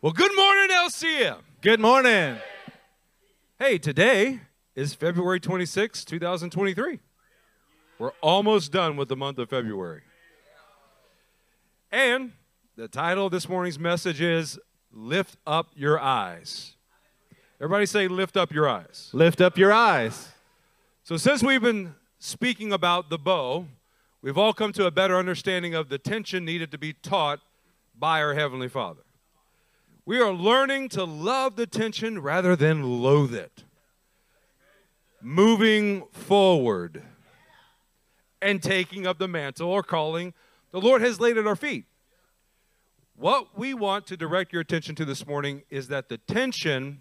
Well, good morning, LCM. Good morning. Hey, today is February 26, 2023. We're almost done with the month of February. And the title of this morning's message is Lift Up Your Eyes. Everybody say, Lift Up Your Eyes. Lift up your eyes. So, since we've been speaking about the bow, we've all come to a better understanding of the tension needed to be taught by our Heavenly Father. We are learning to love the tension rather than loathe it. Moving forward and taking up the mantle or calling the Lord has laid at our feet. What we want to direct your attention to this morning is that the tension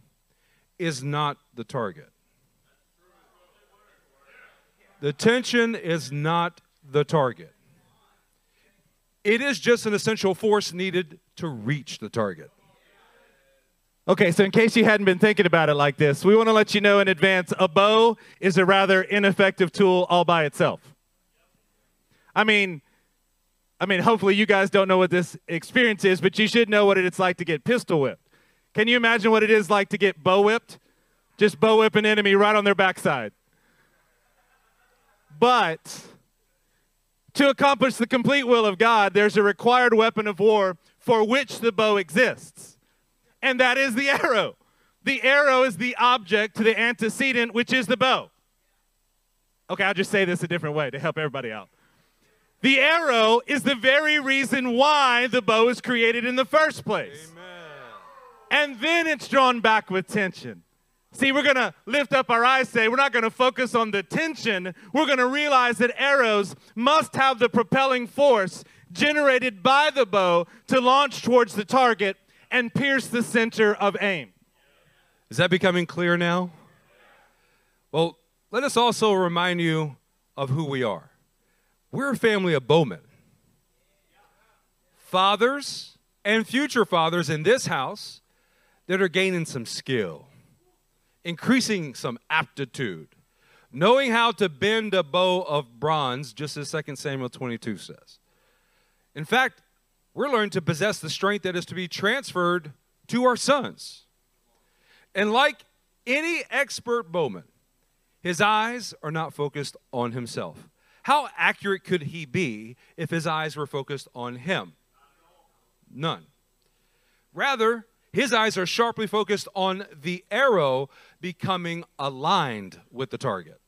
is not the target. The tension is not the target. It is just an essential force needed to reach the target. Okay, so in case you hadn't been thinking about it like this, we want to let you know in advance a bow is a rather ineffective tool all by itself. I mean, I mean, hopefully you guys don't know what this experience is, but you should know what it's like to get pistol whipped. Can you imagine what it is like to get bow whipped? Just bow whip an enemy right on their backside. But to accomplish the complete will of God, there's a required weapon of war for which the bow exists and that is the arrow. The arrow is the object to the antecedent, which is the bow. Okay, I'll just say this a different way to help everybody out. The arrow is the very reason why the bow is created in the first place. Amen. And then it's drawn back with tension. See, we're going to lift up our eyes, say, we're not going to focus on the tension. We're going to realize that arrows must have the propelling force generated by the bow to launch towards the target and pierce the center of aim. Is that becoming clear now? Well, let us also remind you of who we are. We're a family of bowmen. Fathers and future fathers in this house that are gaining some skill, increasing some aptitude, knowing how to bend a bow of bronze, just as 2 Samuel 22 says. In fact, we're learning to possess the strength that is to be transferred to our sons. And like any expert bowman, his eyes are not focused on himself. How accurate could he be if his eyes were focused on him? None. Rather, his eyes are sharply focused on the arrow becoming aligned with the target.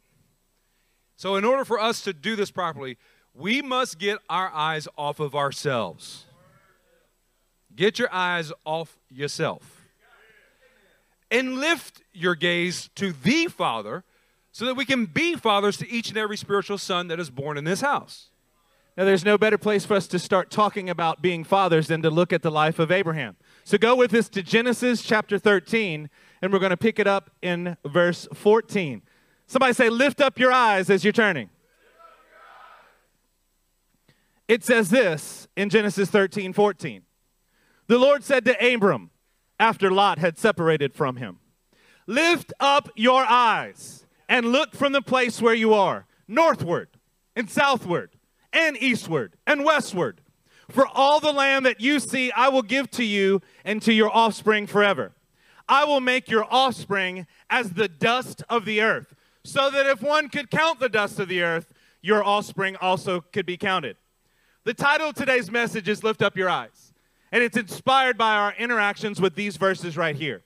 So, in order for us to do this properly, we must get our eyes off of ourselves. Get your eyes off yourself and lift your gaze to the Father so that we can be fathers to each and every spiritual son that is born in this house. Now, there's no better place for us to start talking about being fathers than to look at the life of Abraham. So go with us to Genesis chapter 13, and we're going to pick it up in verse 14. Somebody say, Lift up your eyes as you're turning. It says this in Genesis 13, 14. The Lord said to Abram, after Lot had separated from him, Lift up your eyes and look from the place where you are, northward and southward and eastward and westward. For all the land that you see, I will give to you and to your offspring forever. I will make your offspring as the dust of the earth, so that if one could count the dust of the earth, your offspring also could be counted. The title of today's message is Lift Up Your Eyes. And it's inspired by our interactions with these verses right here.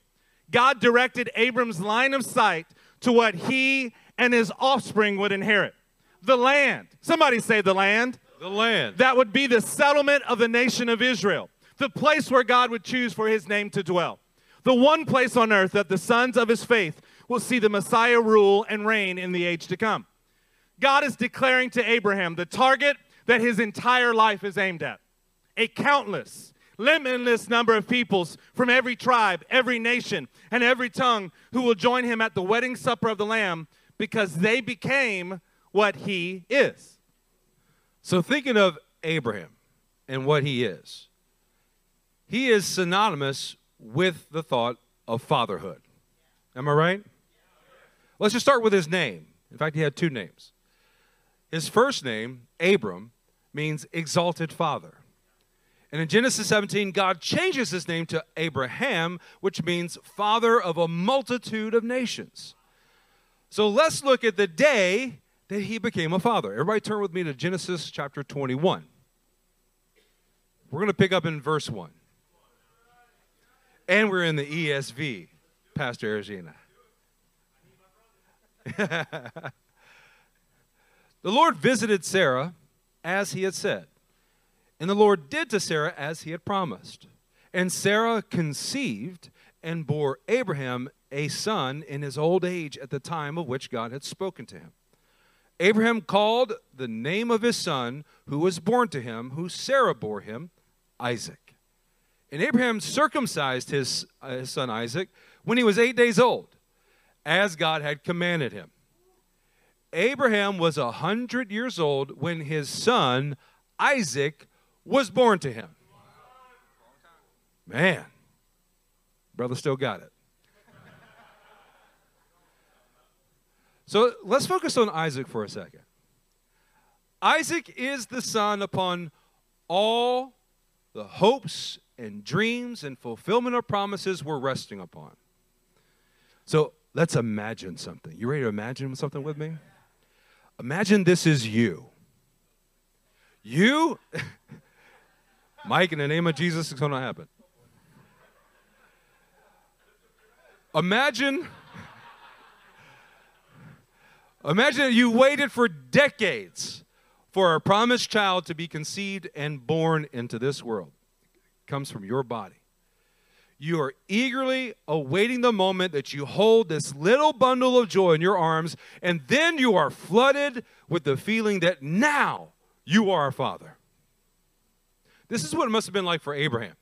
God directed Abram's line of sight to what he and his offspring would inherit the land. Somebody say the land. The land. That would be the settlement of the nation of Israel, the place where God would choose for his name to dwell. The one place on earth that the sons of his faith will see the Messiah rule and reign in the age to come. God is declaring to Abraham the target that his entire life is aimed at a countless, limitless number of peoples from every tribe, every nation, and every tongue who will join him at the wedding supper of the Lamb because they became what he is. So, thinking of Abraham and what he is, he is synonymous with the thought of fatherhood. Am I right? Let's just start with his name. In fact, he had two names. His first name, Abram, means exalted father. And in Genesis 17, God changes his name to Abraham, which means father of a multitude of nations. So let's look at the day that he became a father. Everybody turn with me to Genesis chapter 21. We're going to pick up in verse 1. And we're in the ESV, Pastor Arizina. the Lord visited Sarah as he had said. And the Lord did to Sarah as he had promised. And Sarah conceived and bore Abraham a son in his old age at the time of which God had spoken to him. Abraham called the name of his son who was born to him, who Sarah bore him, Isaac. And Abraham circumcised his, uh, his son Isaac when he was eight days old, as God had commanded him. Abraham was a hundred years old when his son Isaac was born to him. Man, brother still got it. So let's focus on Isaac for a second. Isaac is the son upon all the hopes and dreams and fulfillment of promises we're resting upon. So let's imagine something. You ready to imagine something with me? Imagine this is you. You Mike, in the name of Jesus, it's going to happen. Imagine, imagine that you waited for decades for a promised child to be conceived and born into this world. It comes from your body. You are eagerly awaiting the moment that you hold this little bundle of joy in your arms, and then you are flooded with the feeling that now you are a father. This is what it must have been like for Abraham.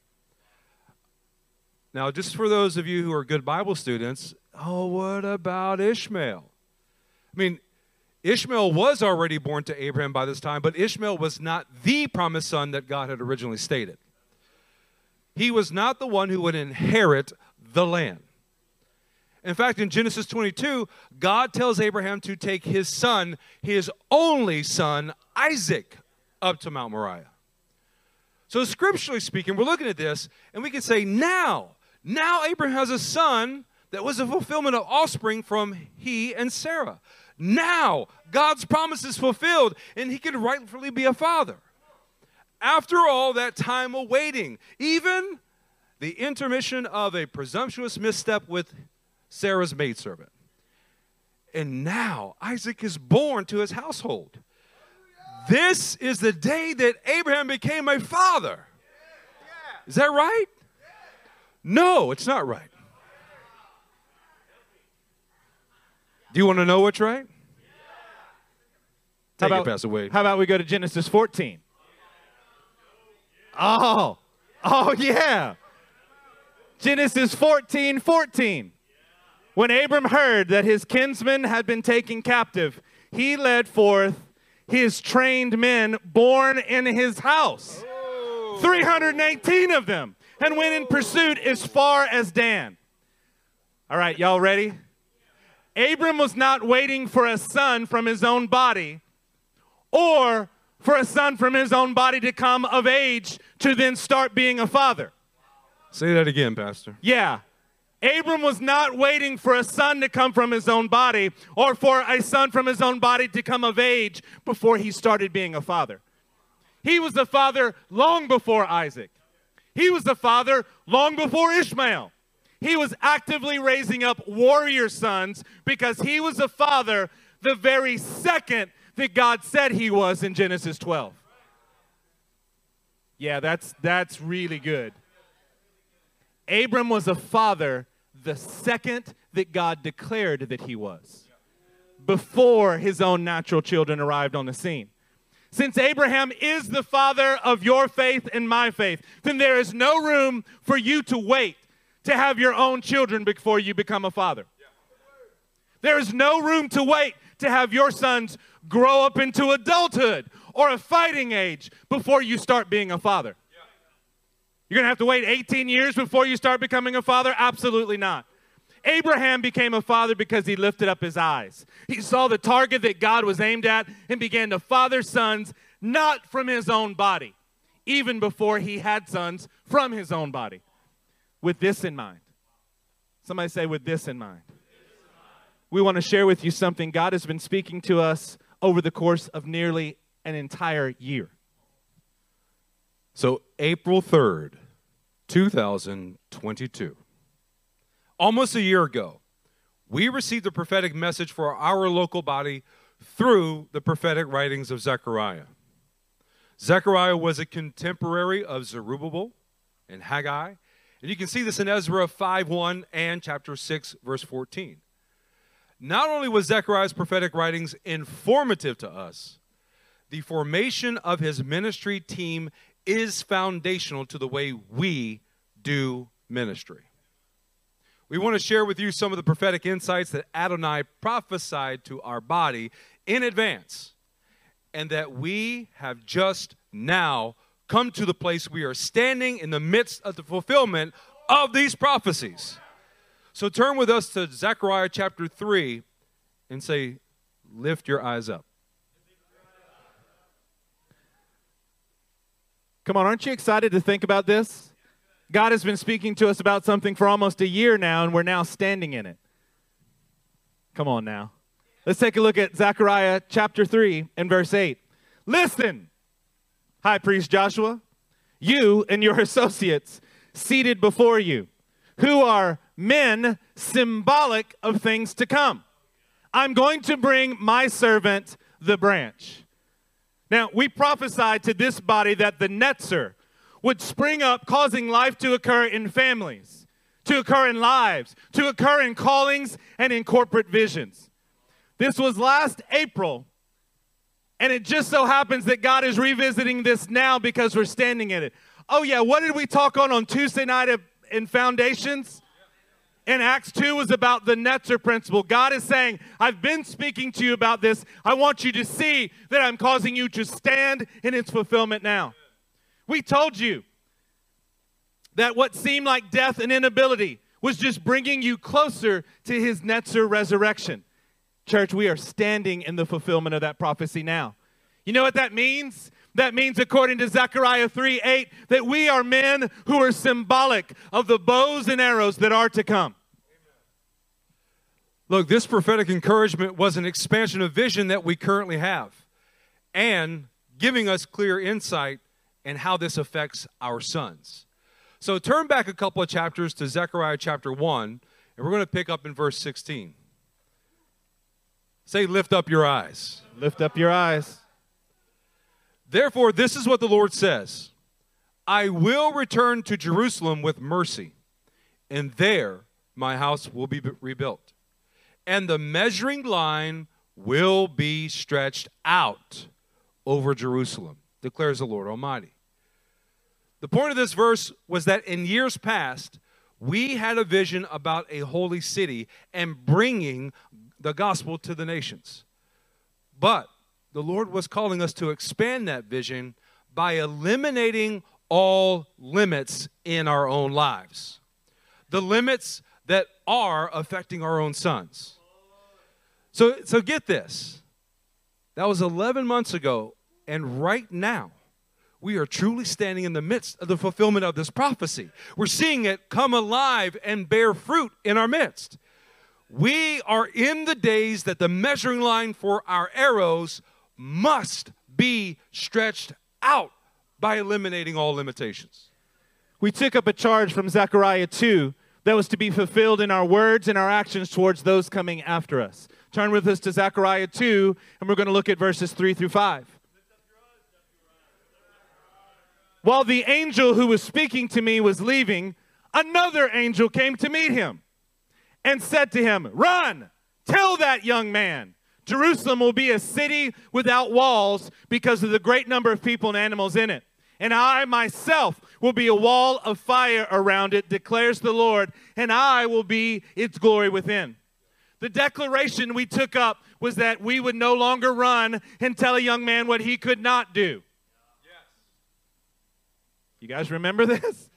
Now, just for those of you who are good Bible students, oh, what about Ishmael? I mean, Ishmael was already born to Abraham by this time, but Ishmael was not the promised son that God had originally stated. He was not the one who would inherit the land. In fact, in Genesis 22, God tells Abraham to take his son, his only son, Isaac, up to Mount Moriah. So, scripturally speaking, we're looking at this and we can say, now, now Abraham has a son that was a fulfillment of offspring from he and Sarah. Now, God's promise is fulfilled and he can rightfully be a father. After all that time of waiting, even the intermission of a presumptuous misstep with Sarah's maidservant. And now Isaac is born to his household. This is the day that Abraham became a father. Is that right? No, it's not right. Do you want to know what's right? Take how about, it, Pastor Wade. How about we go to Genesis 14? Oh, oh yeah. Genesis 14, 14. When Abram heard that his kinsman had been taken captive, he led forth his trained men born in his house. 318 of them. And went in pursuit as far as Dan. All right, y'all ready? Abram was not waiting for a son from his own body or for a son from his own body to come of age to then start being a father. Say that again, Pastor. Yeah. Abram was not waiting for a son to come from his own body or for a son from his own body to come of age before he started being a father. He was the father long before Isaac. He was the father long before Ishmael. He was actively raising up warrior sons because he was a father the very second that God said he was in Genesis 12. Yeah, that's that's really good. Abram was a father the second that God declared that he was, before his own natural children arrived on the scene. Since Abraham is the father of your faith and my faith, then there is no room for you to wait to have your own children before you become a father. There is no room to wait to have your sons grow up into adulthood or a fighting age before you start being a father. You're going to have to wait 18 years before you start becoming a father? Absolutely not. Abraham became a father because he lifted up his eyes. He saw the target that God was aimed at and began to father sons not from his own body, even before he had sons from his own body. With this in mind. Somebody say, with this in mind. We want to share with you something God has been speaking to us over the course of nearly an entire year. So, April 3rd, 2022, almost a year ago, we received a prophetic message for our local body through the prophetic writings of Zechariah. Zechariah was a contemporary of Zerubbabel and Haggai, and you can see this in Ezra 5:1 and chapter 6, verse 14. Not only was Zechariah's prophetic writings informative to us, the formation of his ministry team is foundational to the way we do ministry. We want to share with you some of the prophetic insights that Adonai prophesied to our body in advance, and that we have just now come to the place we are standing in the midst of the fulfillment of these prophecies. So turn with us to Zechariah chapter 3 and say, Lift your eyes up. Come on, aren't you excited to think about this? God has been speaking to us about something for almost a year now, and we're now standing in it. Come on now. Let's take a look at Zechariah chapter 3 and verse 8. Listen, High Priest Joshua, you and your associates seated before you, who are men symbolic of things to come. I'm going to bring my servant, the branch. Now, we prophesied to this body that the Netzer would spring up, causing life to occur in families, to occur in lives, to occur in callings and in corporate visions. This was last April, and it just so happens that God is revisiting this now because we're standing in it. Oh, yeah, what did we talk on on Tuesday night in Foundations? In Acts 2 was about the Netzer principle. God is saying, I've been speaking to you about this. I want you to see that I'm causing you to stand in its fulfillment now. We told you that what seemed like death and inability was just bringing you closer to his Netzer resurrection. Church, we are standing in the fulfillment of that prophecy now. You know what that means? That means, according to Zechariah 3 8, that we are men who are symbolic of the bows and arrows that are to come. Look, this prophetic encouragement was an expansion of vision that we currently have and giving us clear insight in how this affects our sons. So turn back a couple of chapters to Zechariah chapter 1, and we're going to pick up in verse 16. Say, lift up your eyes. Lift up your eyes. Therefore, this is what the Lord says I will return to Jerusalem with mercy, and there my house will be rebuilt. And the measuring line will be stretched out over Jerusalem, declares the Lord Almighty. The point of this verse was that in years past, we had a vision about a holy city and bringing the gospel to the nations. But the Lord was calling us to expand that vision by eliminating all limits in our own lives. The limits that are affecting our own sons. So, so get this. That was 11 months ago, and right now, we are truly standing in the midst of the fulfillment of this prophecy. We're seeing it come alive and bear fruit in our midst. We are in the days that the measuring line for our arrows must be stretched out by eliminating all limitations. We took up a charge from Zechariah 2 that was to be fulfilled in our words and our actions towards those coming after us. Turn with us to Zechariah 2, and we're going to look at verses 3 through 5. While the angel who was speaking to me was leaving, another angel came to meet him and said to him, Run, tell that young man Jerusalem will be a city without walls because of the great number of people and animals in it. And I myself will be a wall of fire around it, declares the Lord, and I will be its glory within. The declaration we took up was that we would no longer run and tell a young man what he could not do. You guys remember this?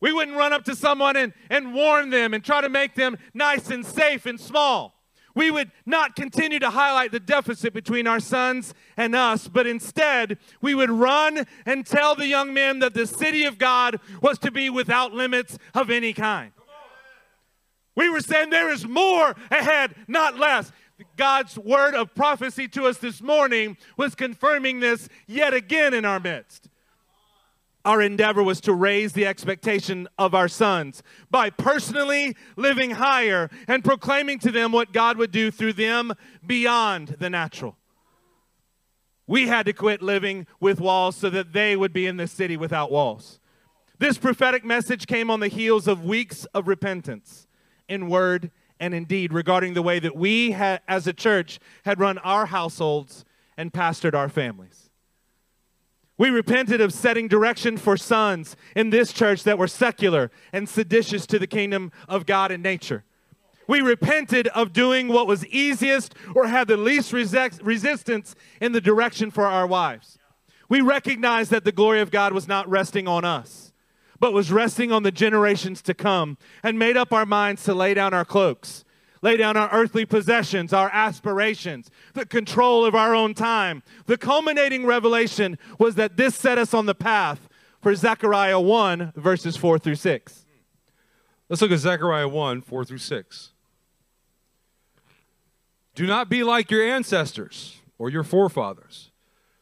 We wouldn't run up to someone and, and warn them and try to make them nice and safe and small. We would not continue to highlight the deficit between our sons and us, but instead we would run and tell the young men that the city of God was to be without limits of any kind. We were saying there is more ahead, not less. God's word of prophecy to us this morning was confirming this yet again in our midst. Our endeavor was to raise the expectation of our sons by personally living higher and proclaiming to them what God would do through them beyond the natural. We had to quit living with walls so that they would be in the city without walls. This prophetic message came on the heels of weeks of repentance in word and in deed regarding the way that we, had, as a church, had run our households and pastored our families. We repented of setting direction for sons in this church that were secular and seditious to the kingdom of God and nature. We repented of doing what was easiest or had the least resistance in the direction for our wives. We recognized that the glory of God was not resting on us but was resting on the generations to come, and made up our minds to lay down our cloaks, lay down our earthly possessions, our aspirations, the control of our own time. The culminating revelation was that this set us on the path for Zechariah 1, verses 4 through 6. Let's look at Zechariah 1, 4 through 6. Do not be like your ancestors or your forefathers,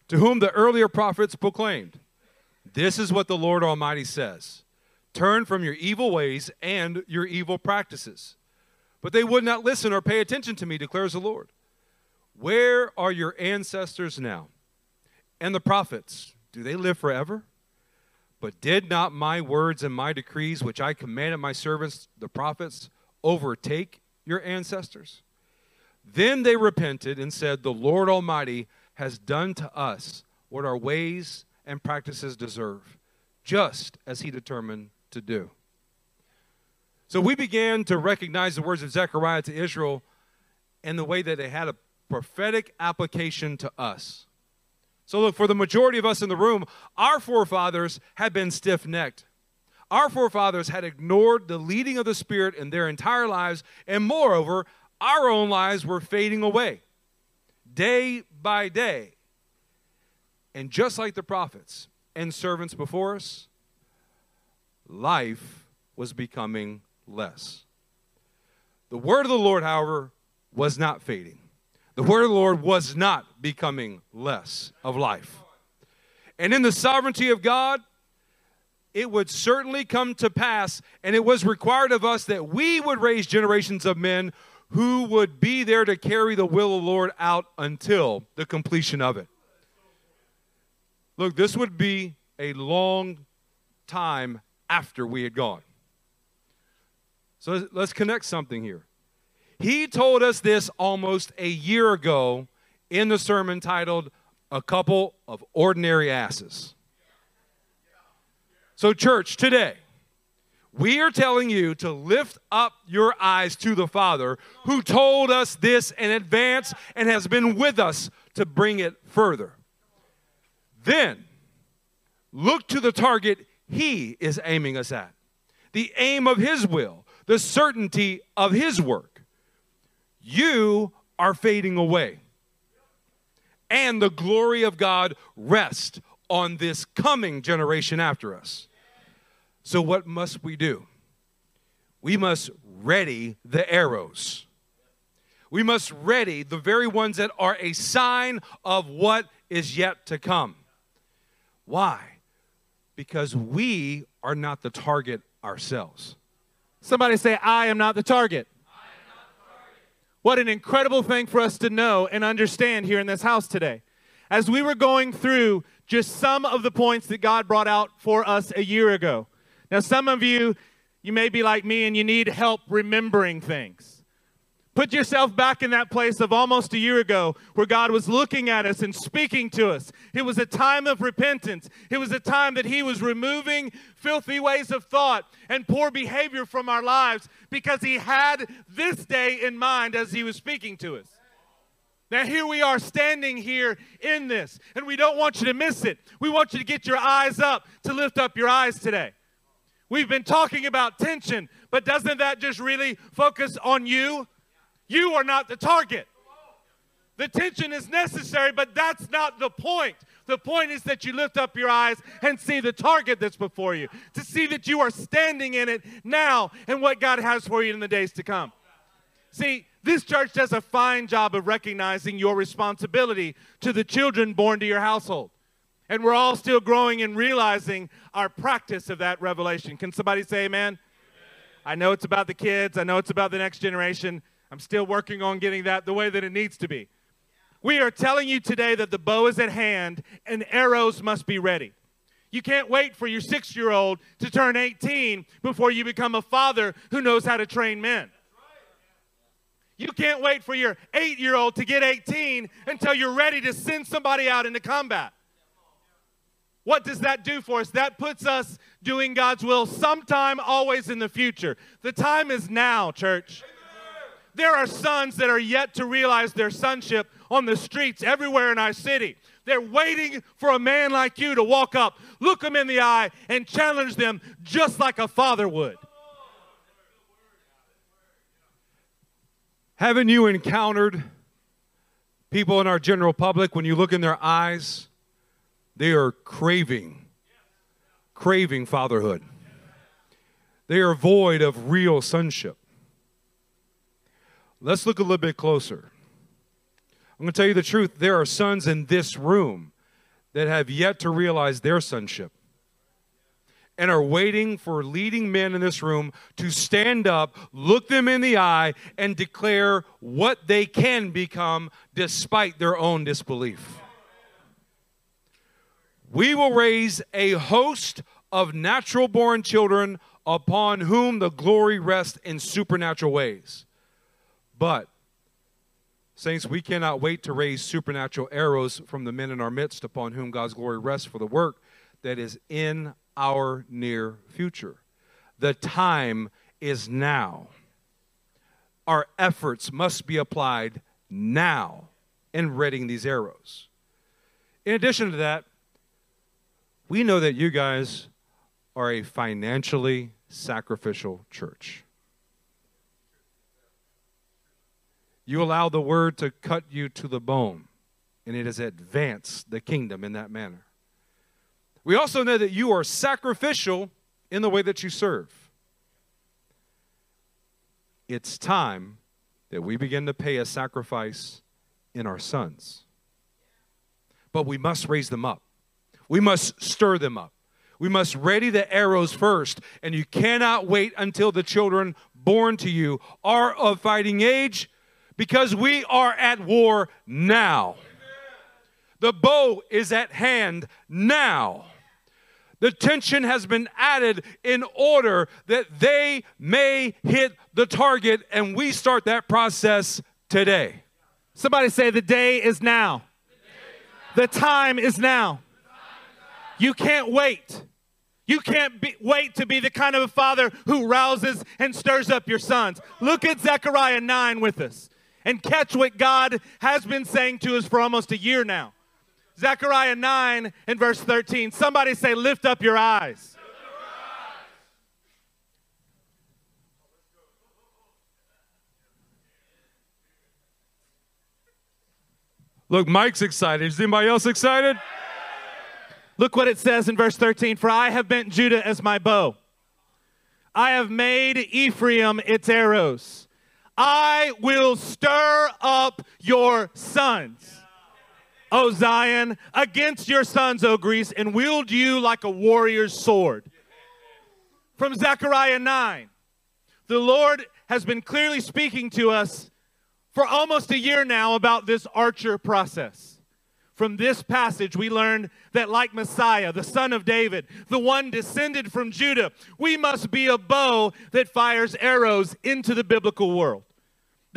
to whom the earlier prophets proclaimed. This is what the Lord Almighty says Turn from your evil ways and your evil practices. But they would not listen or pay attention to me, declares the Lord. Where are your ancestors now? And the prophets, do they live forever? But did not my words and my decrees, which I commanded my servants, the prophets, overtake your ancestors? Then they repented and said, The Lord Almighty has done to us what our ways and practices deserve, just as he determined to do. So we began to recognize the words of Zechariah to Israel and the way that they had a prophetic application to us. So, look, for the majority of us in the room, our forefathers had been stiff necked. Our forefathers had ignored the leading of the Spirit in their entire lives, and moreover, our own lives were fading away day by day. And just like the prophets and servants before us, life was becoming less. The word of the Lord, however, was not fading. The word of the Lord was not becoming less of life. And in the sovereignty of God, it would certainly come to pass, and it was required of us that we would raise generations of men who would be there to carry the will of the Lord out until the completion of it. Look, this would be a long time after we had gone. So let's connect something here. He told us this almost a year ago in the sermon titled A Couple of Ordinary Asses. So, church, today, we are telling you to lift up your eyes to the Father who told us this in advance and has been with us to bring it further. Then look to the target He is aiming us at, the aim of His will, the certainty of His work. You are fading away, and the glory of God rests on this coming generation after us. So, what must we do? We must ready the arrows. We must ready the very ones that are a sign of what is yet to come. Why? Because we are not the target ourselves. Somebody say, I am not the target. What an incredible thing for us to know and understand here in this house today. As we were going through just some of the points that God brought out for us a year ago. Now, some of you, you may be like me and you need help remembering things. Put yourself back in that place of almost a year ago where God was looking at us and speaking to us. It was a time of repentance. It was a time that He was removing filthy ways of thought and poor behavior from our lives because He had this day in mind as He was speaking to us. Now, here we are standing here in this, and we don't want you to miss it. We want you to get your eyes up, to lift up your eyes today. We've been talking about tension, but doesn't that just really focus on you? You are not the target. The tension is necessary, but that's not the point. The point is that you lift up your eyes and see the target that's before you, to see that you are standing in it now and what God has for you in the days to come. See, this church does a fine job of recognizing your responsibility to the children born to your household. And we're all still growing and realizing our practice of that revelation. Can somebody say amen? amen? I know it's about the kids, I know it's about the next generation. I'm still working on getting that the way that it needs to be. We are telling you today that the bow is at hand and arrows must be ready. You can't wait for your six year old to turn 18 before you become a father who knows how to train men. You can't wait for your eight year old to get 18 until you're ready to send somebody out into combat. What does that do for us? That puts us doing God's will sometime, always in the future. The time is now, church. There are sons that are yet to realize their sonship on the streets everywhere in our city. They're waiting for a man like you to walk up, look them in the eye, and challenge them just like a father would. Haven't you encountered people in our general public when you look in their eyes? They are craving, craving fatherhood. They are void of real sonship. Let's look a little bit closer. I'm going to tell you the truth. There are sons in this room that have yet to realize their sonship and are waiting for leading men in this room to stand up, look them in the eye, and declare what they can become despite their own disbelief. We will raise a host of natural born children upon whom the glory rests in supernatural ways. But, saints, we cannot wait to raise supernatural arrows from the men in our midst upon whom God's glory rests for the work that is in our near future. The time is now. Our efforts must be applied now in readying these arrows. In addition to that, we know that you guys are a financially sacrificial church. You allow the word to cut you to the bone, and it has advanced the kingdom in that manner. We also know that you are sacrificial in the way that you serve. It's time that we begin to pay a sacrifice in our sons. But we must raise them up. We must stir them up. We must ready the arrows first, and you cannot wait until the children born to you are of fighting age because we are at war now. The bow is at hand now. The tension has been added in order that they may hit the target, and we start that process today. Somebody say, The day is now. The time is now. You can't wait. You can't be, wait to be the kind of a father who rouses and stirs up your sons. Look at Zechariah 9 with us and catch what God has been saying to us for almost a year now. Zechariah 9 and verse 13. Somebody say, Lift up your eyes. Look, Mike's excited. Is anybody else excited? Look what it says in verse 13 For I have bent Judah as my bow, I have made Ephraim its arrows. I will stir up your sons. O Zion, against your sons, O Greece, and wield you like a warrior's sword. From Zechariah 9, the Lord has been clearly speaking to us for almost a year now about this archer process. From this passage, we learned that, like Messiah, the son of David, the one descended from Judah, we must be a bow that fires arrows into the biblical world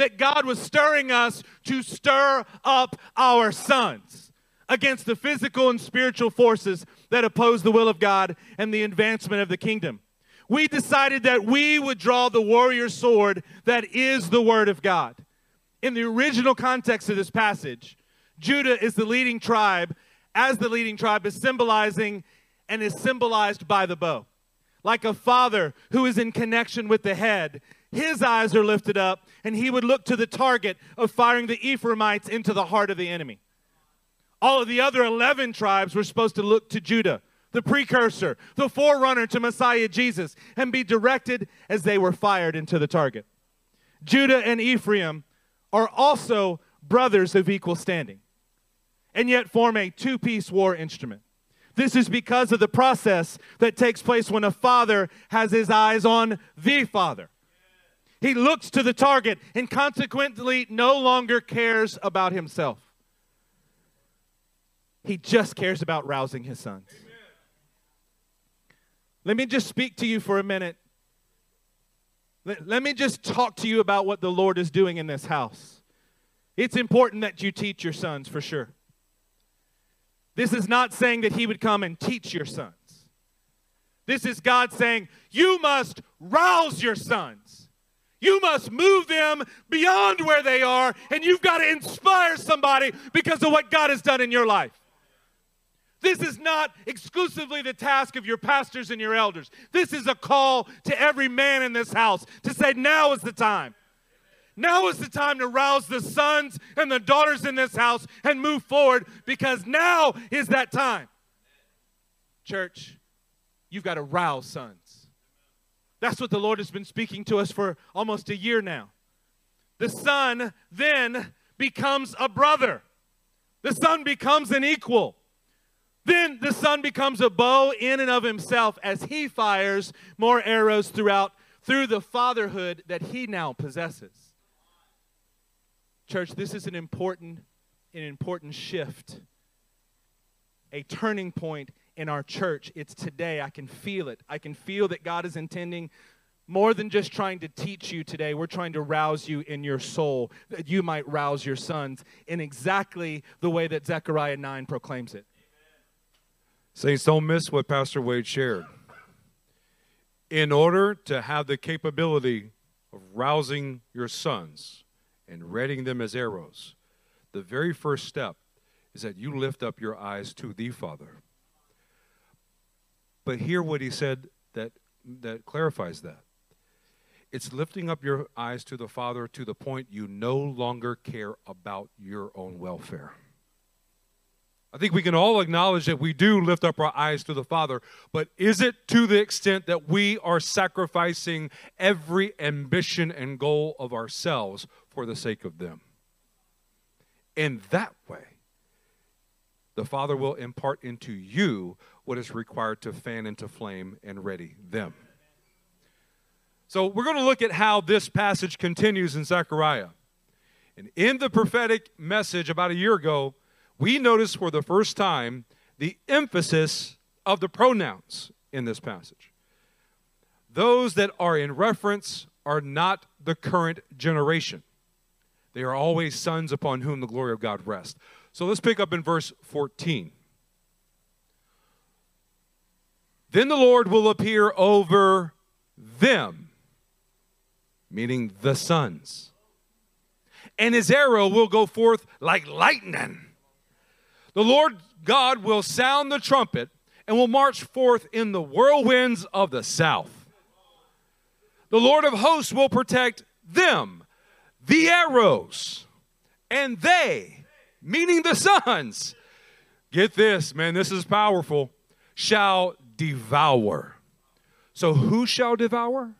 that God was stirring us to stir up our sons against the physical and spiritual forces that oppose the will of God and the advancement of the kingdom. We decided that we would draw the warrior sword that is the word of God. In the original context of this passage, Judah is the leading tribe, as the leading tribe is symbolizing and is symbolized by the bow. like a father who is in connection with the head. His eyes are lifted up, and he would look to the target of firing the Ephraimites into the heart of the enemy. All of the other 11 tribes were supposed to look to Judah, the precursor, the forerunner to Messiah Jesus, and be directed as they were fired into the target. Judah and Ephraim are also brothers of equal standing, and yet form a two piece war instrument. This is because of the process that takes place when a father has his eyes on the father. He looks to the target and consequently no longer cares about himself. He just cares about rousing his sons. Amen. Let me just speak to you for a minute. Let, let me just talk to you about what the Lord is doing in this house. It's important that you teach your sons for sure. This is not saying that He would come and teach your sons. This is God saying, You must rouse your sons. You must move them beyond where they are, and you've got to inspire somebody because of what God has done in your life. This is not exclusively the task of your pastors and your elders. This is a call to every man in this house to say, Now is the time. Now is the time to rouse the sons and the daughters in this house and move forward because now is that time. Church, you've got to rouse sons. That's what the Lord has been speaking to us for almost a year now. The son then becomes a brother, the son becomes an equal. Then the son becomes a bow in and of himself as he fires more arrows throughout through the fatherhood that he now possesses. Church, this is an important, an important shift, a turning point in our church. It's today. I can feel it. I can feel that God is intending more than just trying to teach you today. We're trying to rouse you in your soul that you might rouse your sons in exactly the way that Zechariah 9 proclaims it. Saints, don't miss what Pastor Wade shared. In order to have the capability of rousing your sons, and readying them as arrows, the very first step is that you lift up your eyes to the Father. But hear what he said that, that clarifies that. It's lifting up your eyes to the Father to the point you no longer care about your own welfare. I think we can all acknowledge that we do lift up our eyes to the Father, but is it to the extent that we are sacrificing every ambition and goal of ourselves for the sake of them. In that way, the Father will impart into you what is required to fan into flame and ready them. So, we're going to look at how this passage continues in Zechariah. And in the prophetic message about a year ago, we noticed for the first time the emphasis of the pronouns in this passage. Those that are in reference are not the current generation. They are always sons upon whom the glory of God rests. So let's pick up in verse 14. Then the Lord will appear over them, meaning the sons. And his arrow will go forth like lightning. The Lord God will sound the trumpet and will march forth in the whirlwinds of the south. The Lord of hosts will protect them the arrows, and they, meaning the sons, get this, man, this is powerful, shall devour. So who shall devour?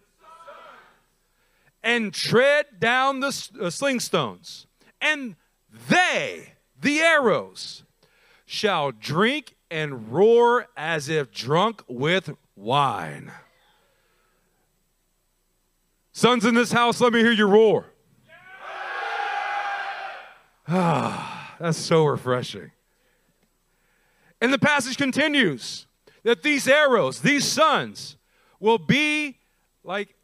And tread down the uh, sling stones, and they, the arrows, shall drink and roar as if drunk with wine. Sons in this house, let me hear you roar. Ah, that's so refreshing. And the passage continues that these arrows, these sons, will be like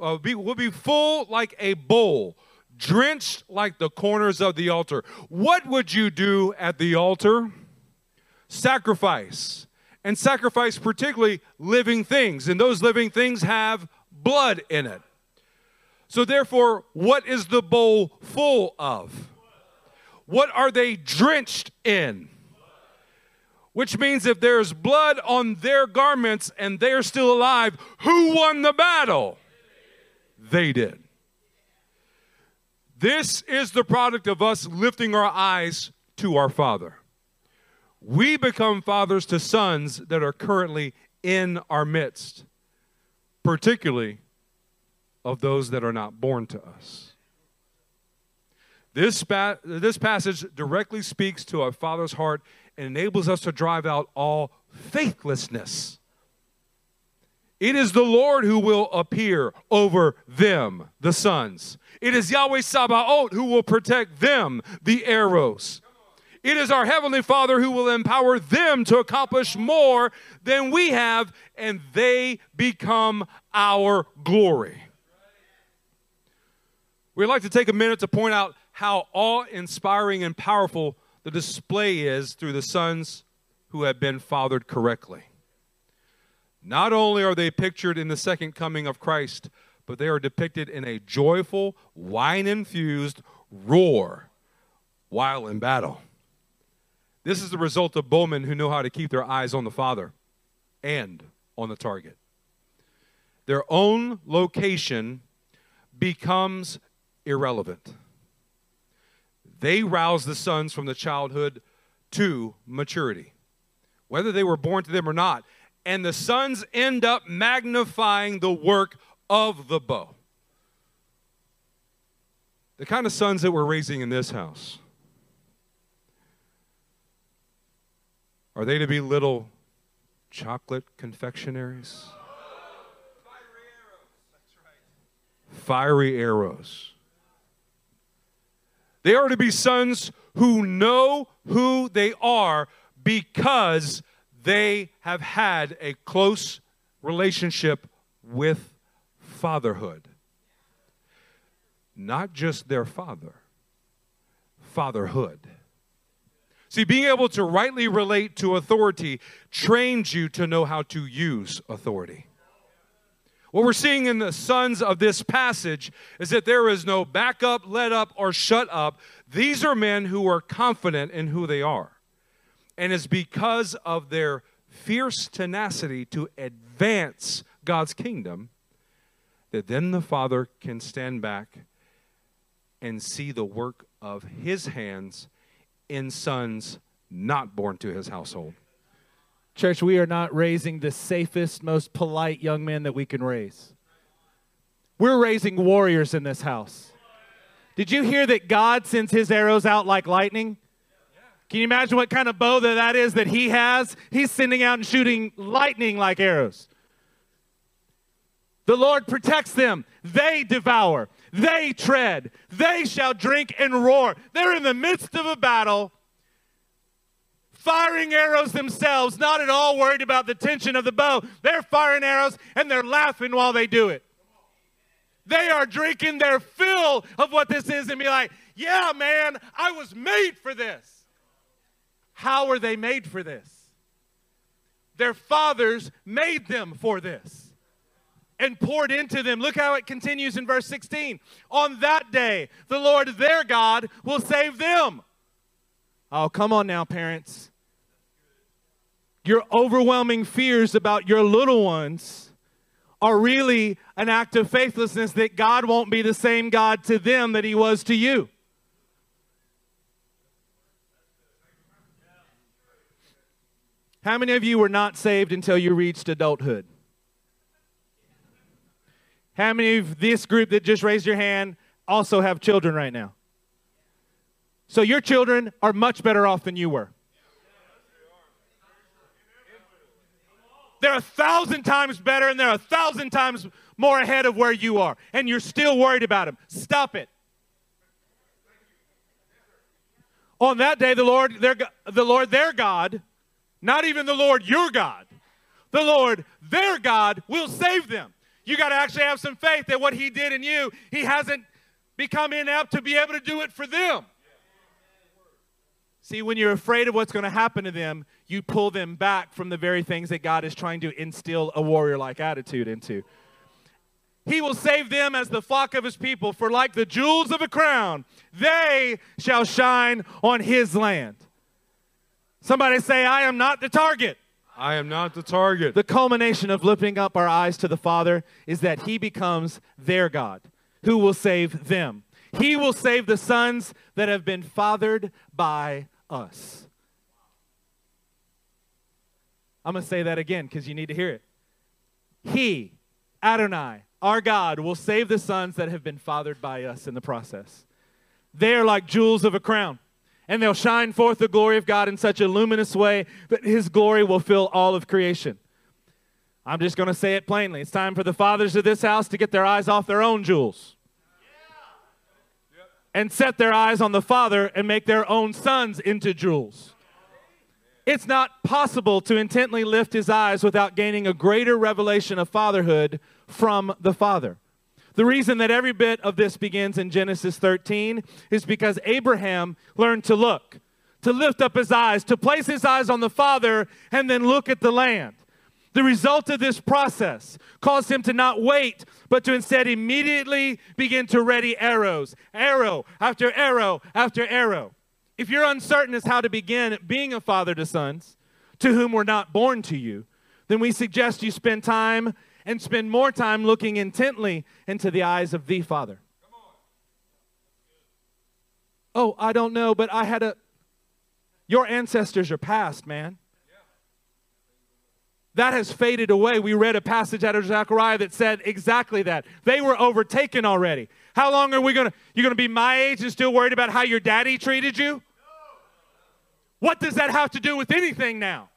uh, be, will be full like a bowl, drenched like the corners of the altar. What would you do at the altar? Sacrifice. And sacrifice particularly living things, and those living things have blood in it. So therefore, what is the bowl full of? What are they drenched in? Which means if there's blood on their garments and they're still alive, who won the battle? They did. This is the product of us lifting our eyes to our Father. We become fathers to sons that are currently in our midst, particularly of those that are not born to us. This, this passage directly speaks to our Father's heart and enables us to drive out all faithlessness. It is the Lord who will appear over them, the sons. It is Yahweh Sabaoth who will protect them, the arrows. It is our Heavenly Father who will empower them to accomplish more than we have, and they become our glory. We'd like to take a minute to point out how awe inspiring and powerful the display is through the sons who have been fathered correctly. Not only are they pictured in the second coming of Christ, but they are depicted in a joyful, wine infused roar while in battle. This is the result of bowmen who know how to keep their eyes on the Father and on the target. Their own location becomes irrelevant. They rouse the sons from the childhood to maturity, whether they were born to them or not. And the sons end up magnifying the work of the bow. The kind of sons that we're raising in this house are they to be little chocolate confectionaries? Fiery arrows. They are to be sons who know who they are because they have had a close relationship with fatherhood. Not just their father, fatherhood. See, being able to rightly relate to authority trains you to know how to use authority. What we're seeing in the sons of this passage is that there is no back up, let up, or shut up. These are men who are confident in who they are. And it's because of their fierce tenacity to advance God's kingdom that then the Father can stand back and see the work of his hands in sons not born to his household. Church, we are not raising the safest, most polite young men that we can raise. We're raising warriors in this house. Did you hear that God sends his arrows out like lightning? Can you imagine what kind of bow that, that is that he has? He's sending out and shooting lightning like arrows. The Lord protects them. They devour. They tread. They shall drink and roar. They're in the midst of a battle firing arrows themselves, not at all worried about the tension of the bow. They're firing arrows and they're laughing while they do it. They are drinking their fill of what this is and be like, yeah, man, I was made for this. How are they made for this? Their fathers made them for this and poured into them. Look how it continues in verse 16. On that day, the Lord their God will save them. Oh, come on now, parents your overwhelming fears about your little ones are really an act of faithlessness that God won't be the same God to them that He was to you. How many of you were not saved until you reached adulthood? How many of this group that just raised your hand also have children right now? So your children are much better off than you were. They're a thousand times better and they're a thousand times more ahead of where you are. And you're still worried about them. Stop it. On that day, the Lord, their, the Lord, their God, not even the Lord, your God, the Lord, their God, will save them. You got to actually have some faith that what He did in you, He hasn't become inept to be able to do it for them. See, when you're afraid of what's going to happen to them, you pull them back from the very things that God is trying to instill a warrior like attitude into. He will save them as the flock of his people, for like the jewels of a crown, they shall shine on his land. Somebody say, I am not the target. I am not the target. The culmination of lifting up our eyes to the Father is that He becomes their God who will save them. He will save the sons that have been fathered by us. I'm going to say that again because you need to hear it. He, Adonai, our God, will save the sons that have been fathered by us in the process. They are like jewels of a crown, and they'll shine forth the glory of God in such a luminous way that His glory will fill all of creation. I'm just going to say it plainly. It's time for the fathers of this house to get their eyes off their own jewels and set their eyes on the Father and make their own sons into jewels. It's not possible to intently lift his eyes without gaining a greater revelation of fatherhood from the Father. The reason that every bit of this begins in Genesis 13 is because Abraham learned to look, to lift up his eyes, to place his eyes on the Father, and then look at the land. The result of this process caused him to not wait, but to instead immediately begin to ready arrows, arrow after arrow after arrow. If you're uncertain as how to begin being a father to sons to whom were not born to you, then we suggest you spend time and spend more time looking intently into the eyes of the Father. Oh, I don't know, but I had a. Your ancestors are past, man. That has faded away. We read a passage out of Zechariah that said exactly that. They were overtaken already. How long are we going to, you're going to be my age and still worried about how your daddy treated you? What does that have to do with anything now?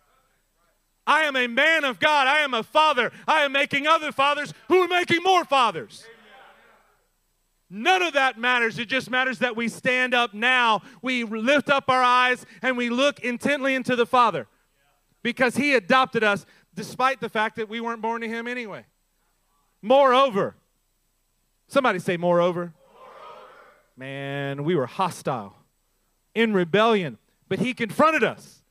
I am a man of God. I am a father. I am making other fathers who are making more fathers. None of that matters. It just matters that we stand up now, we lift up our eyes, and we look intently into the Father because He adopted us despite the fact that we weren't born to Him anyway. Moreover, somebody say, moreover. Man, we were hostile, in rebellion, but He confronted us,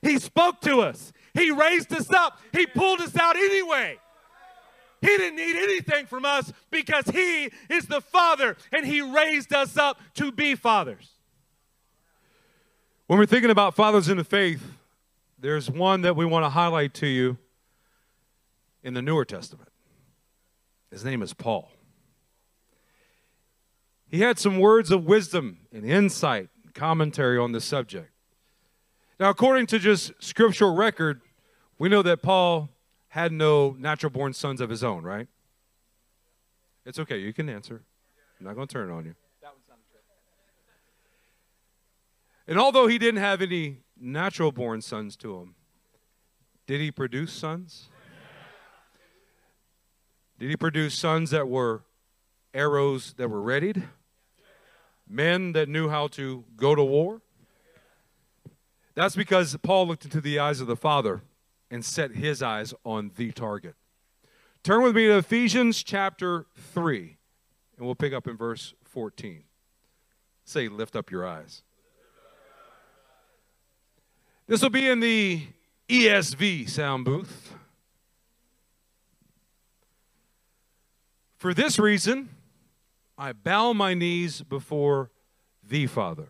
He spoke to us, he raised us up. He pulled us out anyway. He didn't need anything from us because He is the Father and He raised us up to be fathers. When we're thinking about fathers in the faith, there's one that we want to highlight to you in the Newer Testament. His name is Paul. He had some words of wisdom and insight, commentary on the subject. Now, according to just scriptural record, we know that Paul had no natural born sons of his own, right? It's okay. You can answer. I'm not going to turn on you. And although he didn't have any natural born sons to him, did he produce sons? Did he produce sons that were arrows that were readied? Men that knew how to go to war? That's because Paul looked into the eyes of the Father and set his eyes on the target. Turn with me to Ephesians chapter 3, and we'll pick up in verse 14. Say, lift up your eyes. This will be in the ESV sound booth. For this reason, I bow my knees before the Father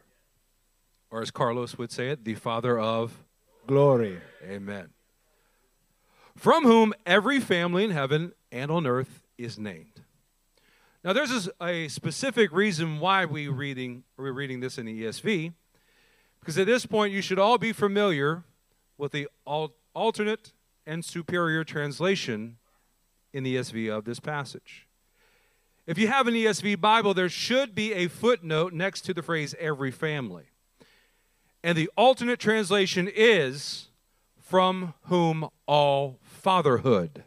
or as Carlos would say it, the Father of glory. Amen. From whom every family in heaven and on earth is named. Now, there's a specific reason why we reading we're reading this in the ESV, because at this point you should all be familiar with the alternate and superior translation in the ESV of this passage. If you have an ESV Bible, there should be a footnote next to the phrase every family. And the alternate translation is from whom all fatherhood.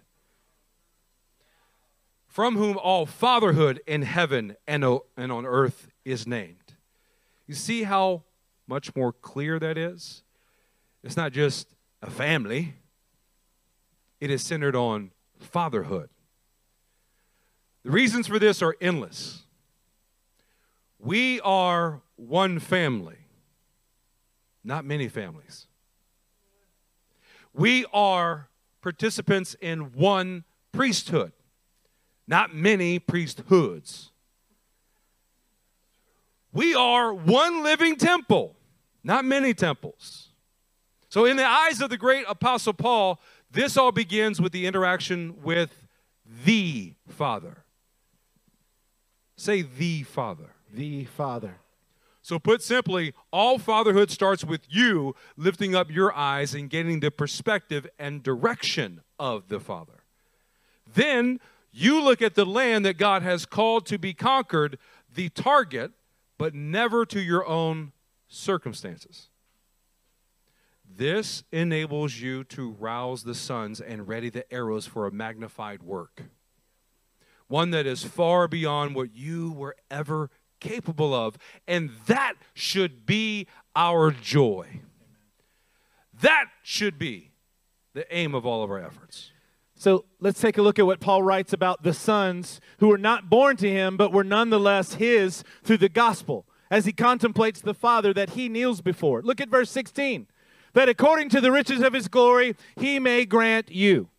From whom all fatherhood in heaven and on earth is named. You see how much more clear that is? It's not just a family, it is centered on fatherhood. The reasons for this are endless. We are one family not many families. We are participants in one priesthood, not many priesthoods. We are one living temple, not many temples. So, in the eyes of the great Apostle Paul, this all begins with the interaction with the Father. Say, the Father. The Father. So, put simply, all fatherhood starts with you lifting up your eyes and getting the perspective and direction of the Father. Then you look at the land that God has called to be conquered, the target, but never to your own circumstances. This enables you to rouse the sons and ready the arrows for a magnified work. One that is far beyond what you were ever capable of. And that should be our joy. That should be the aim of all of our efforts. So let's take a look at what Paul writes about the sons who were not born to him, but were nonetheless his through the gospel, as he contemplates the Father that he kneels before. Look at verse 16 that according to the riches of his glory, he may grant you.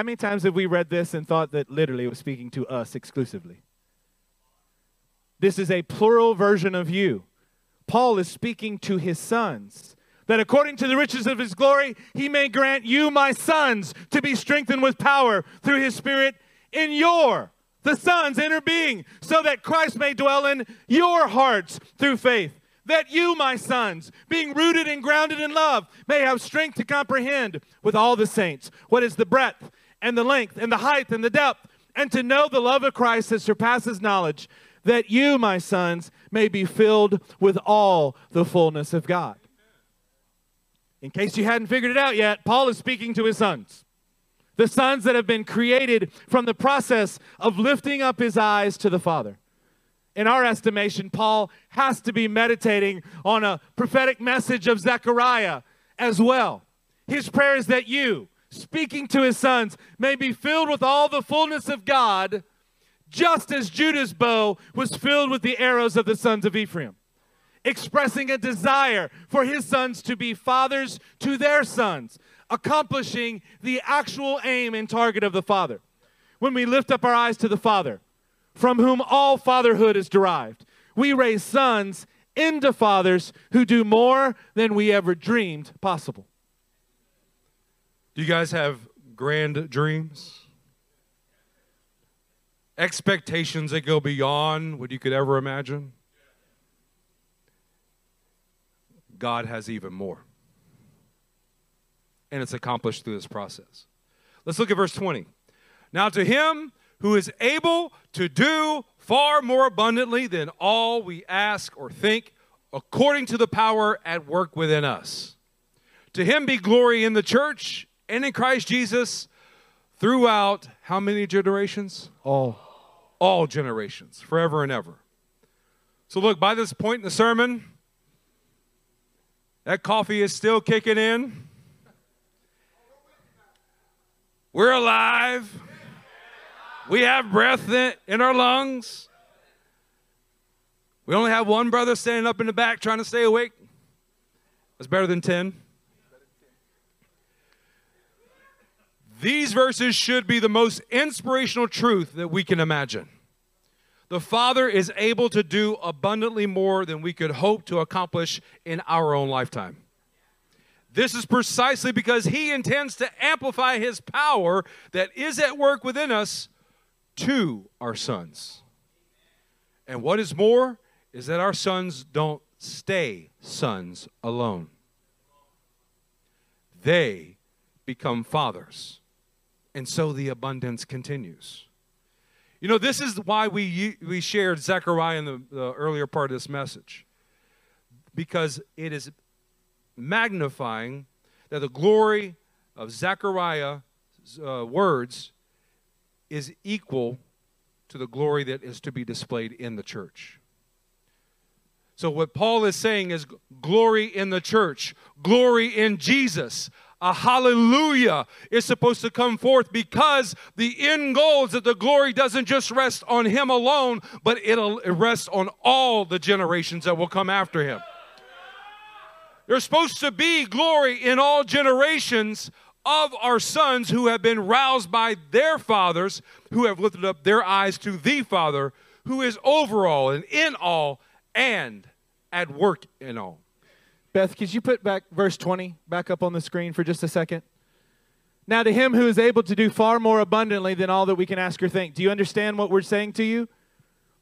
How many times have we read this and thought that literally it was speaking to us exclusively? This is a plural version of you. Paul is speaking to his sons that according to the riches of his glory, he may grant you, my sons, to be strengthened with power through his Spirit in your, the Son's inner being, so that Christ may dwell in your hearts through faith. That you, my sons, being rooted and grounded in love, may have strength to comprehend with all the saints what is the breadth and the length and the height and the depth, and to know the love of Christ that surpasses knowledge that you, my sons, may be filled with all the fullness of God. In case you hadn't figured it out yet, Paul is speaking to his sons. The sons that have been created from the process of lifting up his eyes to the Father. In our estimation, Paul has to be meditating on a prophetic message of Zechariah as well. His prayer is that you, speaking to his sons, may be filled with all the fullness of God just as Judah's bow was filled with the arrows of the sons of Ephraim, expressing a desire for his sons to be fathers to their sons, accomplishing the actual aim and target of the Father. When we lift up our eyes to the Father, from whom all fatherhood is derived, we raise sons into fathers who do more than we ever dreamed possible. Do you guys have grand dreams? expectations that go beyond what you could ever imagine. God has even more. And it's accomplished through this process. Let's look at verse 20. Now, to him who is able to do far more abundantly than all we ask or think, according to the power at work within us. To him be glory in the church and in Christ Jesus throughout how many generations? All all generations, forever and ever. So, look, by this point in the sermon, that coffee is still kicking in. We're alive. We have breath in our lungs. We only have one brother standing up in the back trying to stay awake. That's better than 10. These verses should be the most inspirational truth that we can imagine. The Father is able to do abundantly more than we could hope to accomplish in our own lifetime. This is precisely because He intends to amplify His power that is at work within us to our sons. And what is more is that our sons don't stay sons alone, they become fathers and so the abundance continues. You know, this is why we, we shared Zechariah in the, the earlier part of this message, because it is magnifying that the glory of Zechariah's uh, words is equal to the glory that is to be displayed in the church. So, what Paul is saying is glory in the church, glory in Jesus, a hallelujah is supposed to come forth because the end goal is that the glory doesn't just rest on him alone, but it'll rest on all the generations that will come after him. There's supposed to be glory in all generations of our sons who have been roused by their fathers, who have lifted up their eyes to the Father, who is over all and in all and at work in all. Beth, could you put back verse 20 back up on the screen for just a second? Now, to him who is able to do far more abundantly than all that we can ask or think. Do you understand what we're saying to you?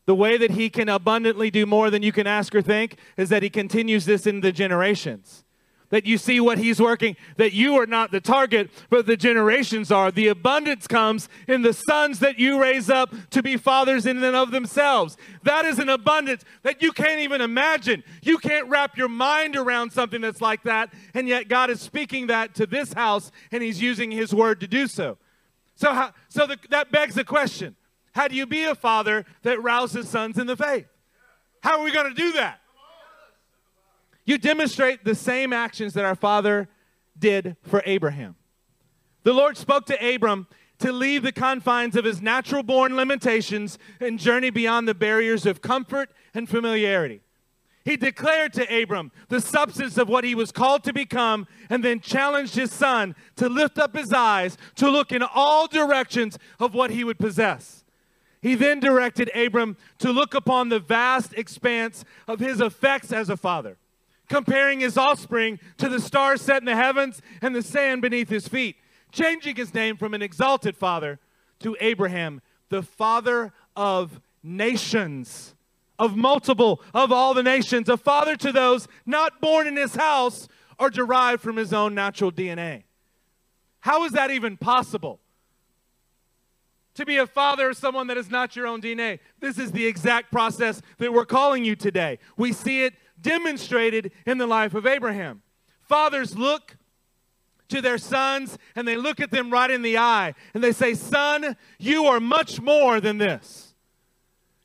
The way that he can abundantly do more than you can ask or think is that he continues this in the generations that you see what he's working, that you are not the target, but the generations are. The abundance comes in the sons that you raise up to be fathers in and of themselves. That is an abundance that you can't even imagine. You can't wrap your mind around something that's like that, and yet God is speaking that to this house, and he's using his word to do so. So, how, so the, that begs the question how do you be a father that rouses sons in the faith? How are we going to do that? You demonstrate the same actions that our father did for Abraham. The Lord spoke to Abram to leave the confines of his natural born limitations and journey beyond the barriers of comfort and familiarity. He declared to Abram the substance of what he was called to become and then challenged his son to lift up his eyes to look in all directions of what he would possess. He then directed Abram to look upon the vast expanse of his effects as a father comparing his offspring to the stars set in the heavens and the sand beneath his feet, changing his name from an exalted father to Abraham, the father of nations, of multiple, of all the nations, a father to those not born in his house or derived from his own natural DNA. How is that even possible? To be a father of someone that is not your own DNA. This is the exact process that we're calling you today. We see it demonstrated in the life of Abraham. Fathers look to their sons and they look at them right in the eye and they say, Son, you are much more than this.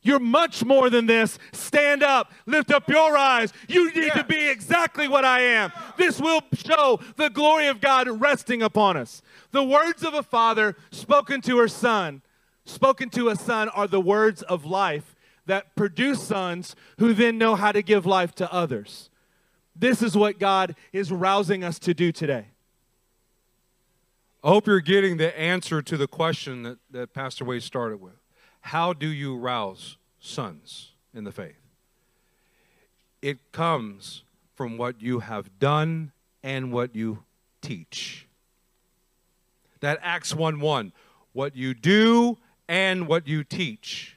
You're much more than this. Stand up, lift up your eyes. You need yeah. to be exactly what I am. This will show the glory of God resting upon us. The words of a father spoken to her son, spoken to a son, are the words of life that produce sons who then know how to give life to others. This is what God is rousing us to do today. I hope you're getting the answer to the question that, that Pastor Wade started with. How do you rouse sons in the faith? It comes from what you have done and what you teach. That Acts 1 1, what you do and what you teach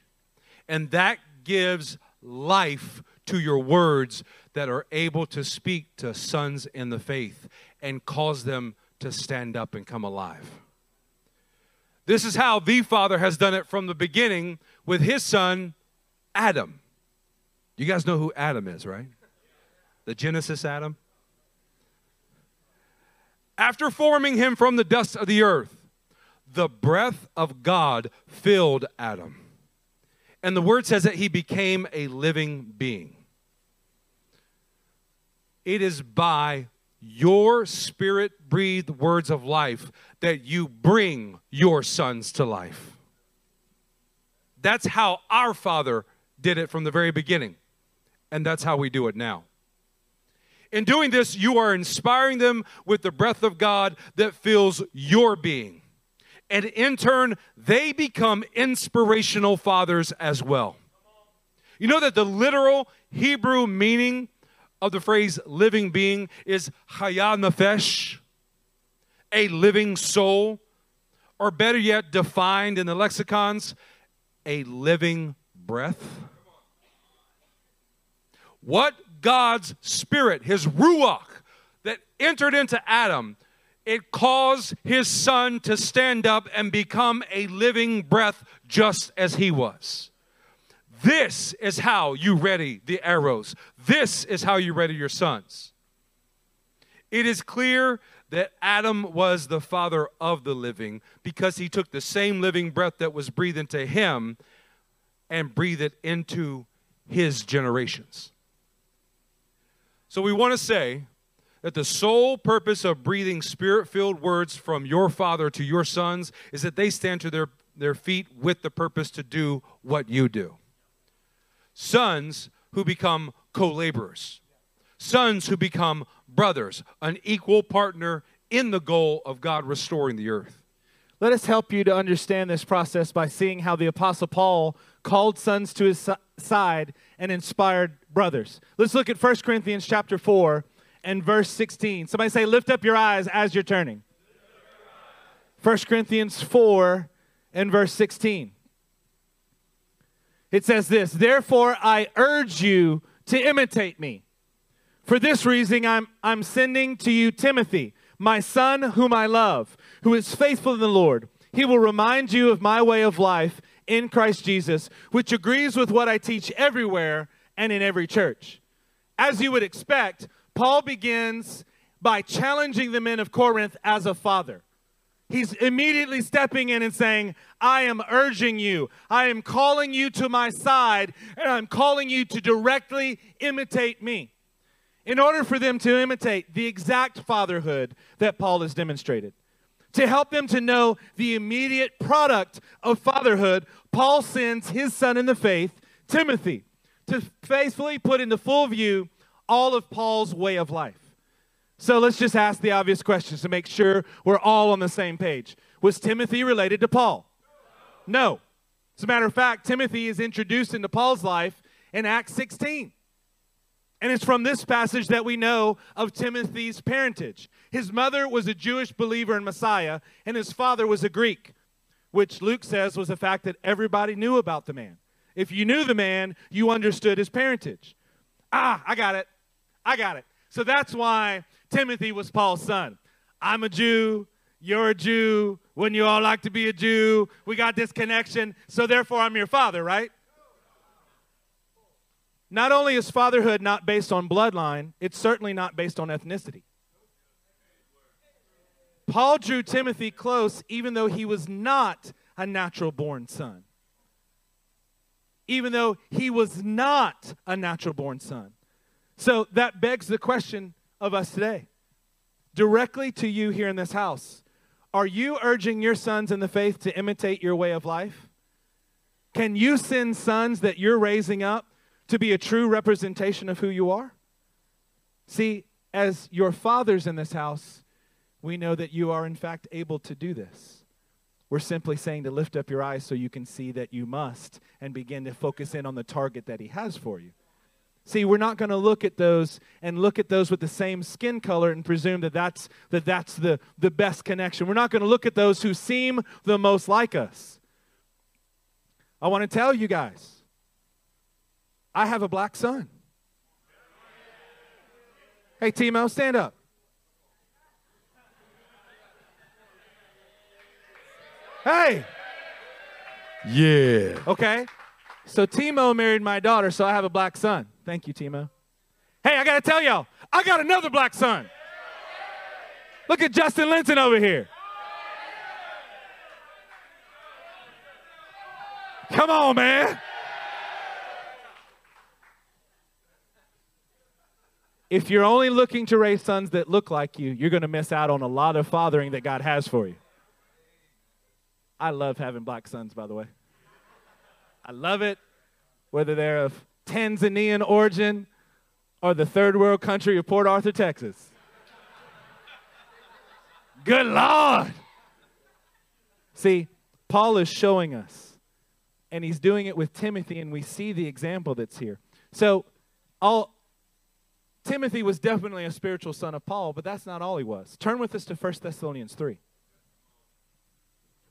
and that gives life to your words that are able to speak to sons in the faith and cause them to stand up and come alive. This is how the Father has done it from the beginning with his son, Adam. You guys know who Adam is, right? The Genesis Adam. After forming him from the dust of the earth, the breath of God filled Adam. And the word says that he became a living being. It is by your spirit breathed words of life that you bring your sons to life. That's how our Father did it from the very beginning. And that's how we do it now. In doing this, you are inspiring them with the breath of God that fills your being and in turn, they become inspirational fathers as well. You know that the literal Hebrew meaning of the phrase living being is hayah nefesh, a living soul, or better yet, defined in the lexicons, a living breath. What God's Spirit, His Ruach, that entered into Adam it caused his son to stand up and become a living breath just as he was. This is how you ready the arrows. This is how you ready your sons. It is clear that Adam was the father of the living because he took the same living breath that was breathed into him and breathed it into his generations. So we want to say that the sole purpose of breathing spirit filled words from your father to your sons is that they stand to their, their feet with the purpose to do what you do. Sons who become co laborers, sons who become brothers, an equal partner in the goal of God restoring the earth. Let us help you to understand this process by seeing how the Apostle Paul called sons to his side and inspired brothers. Let's look at 1 Corinthians chapter 4 and verse 16. Somebody say, Lift up your eyes as you're turning. 1 Corinthians 4 and verse 16. It says this Therefore, I urge you to imitate me. For this reason, I'm, I'm sending to you Timothy, my son, whom I love, who is faithful in the Lord. He will remind you of my way of life in Christ Jesus, which agrees with what I teach everywhere and in every church. As you would expect, Paul begins by challenging the men of Corinth as a father. He's immediately stepping in and saying, I am urging you, I am calling you to my side, and I'm calling you to directly imitate me. In order for them to imitate the exact fatherhood that Paul has demonstrated, to help them to know the immediate product of fatherhood, Paul sends his son in the faith, Timothy, to faithfully put into full view all of Paul's way of life. So let's just ask the obvious questions to make sure we're all on the same page. Was Timothy related to Paul? No. As a matter of fact, Timothy is introduced into Paul's life in Acts 16. And it's from this passage that we know of Timothy's parentage. His mother was a Jewish believer in Messiah, and his father was a Greek, which Luke says was a fact that everybody knew about the man. If you knew the man, you understood his parentage. Ah, I got it. I got it. So that's why Timothy was Paul's son. I'm a Jew. You're a Jew. Wouldn't you all like to be a Jew? We got this connection. So therefore, I'm your father, right? Not only is fatherhood not based on bloodline, it's certainly not based on ethnicity. Paul drew Timothy close even though he was not a natural born son. Even though he was not a natural born son. So that begs the question of us today. Directly to you here in this house, are you urging your sons in the faith to imitate your way of life? Can you send sons that you're raising up to be a true representation of who you are? See, as your fathers in this house, we know that you are in fact able to do this. We're simply saying to lift up your eyes so you can see that you must and begin to focus in on the target that He has for you. See, we're not going to look at those and look at those with the same skin color and presume that that's, that that's the, the best connection. We're not going to look at those who seem the most like us. I want to tell you guys I have a black son. Hey, Timo, stand up. Hey. Yeah. Okay. So Timo married my daughter, so I have a black son. Thank you, Timo. Hey, I got to tell y'all, I got another black son. Look at Justin Linton over here. Come on, man. If you're only looking to raise sons that look like you, you're going to miss out on a lot of fathering that God has for you. I love having black sons, by the way. I love it, whether they're of Tanzanian origin or the third world country of Port Arthur, Texas. Good Lord. See, Paul is showing us, and he's doing it with Timothy, and we see the example that's here. So, all, Timothy was definitely a spiritual son of Paul, but that's not all he was. Turn with us to 1 Thessalonians 3.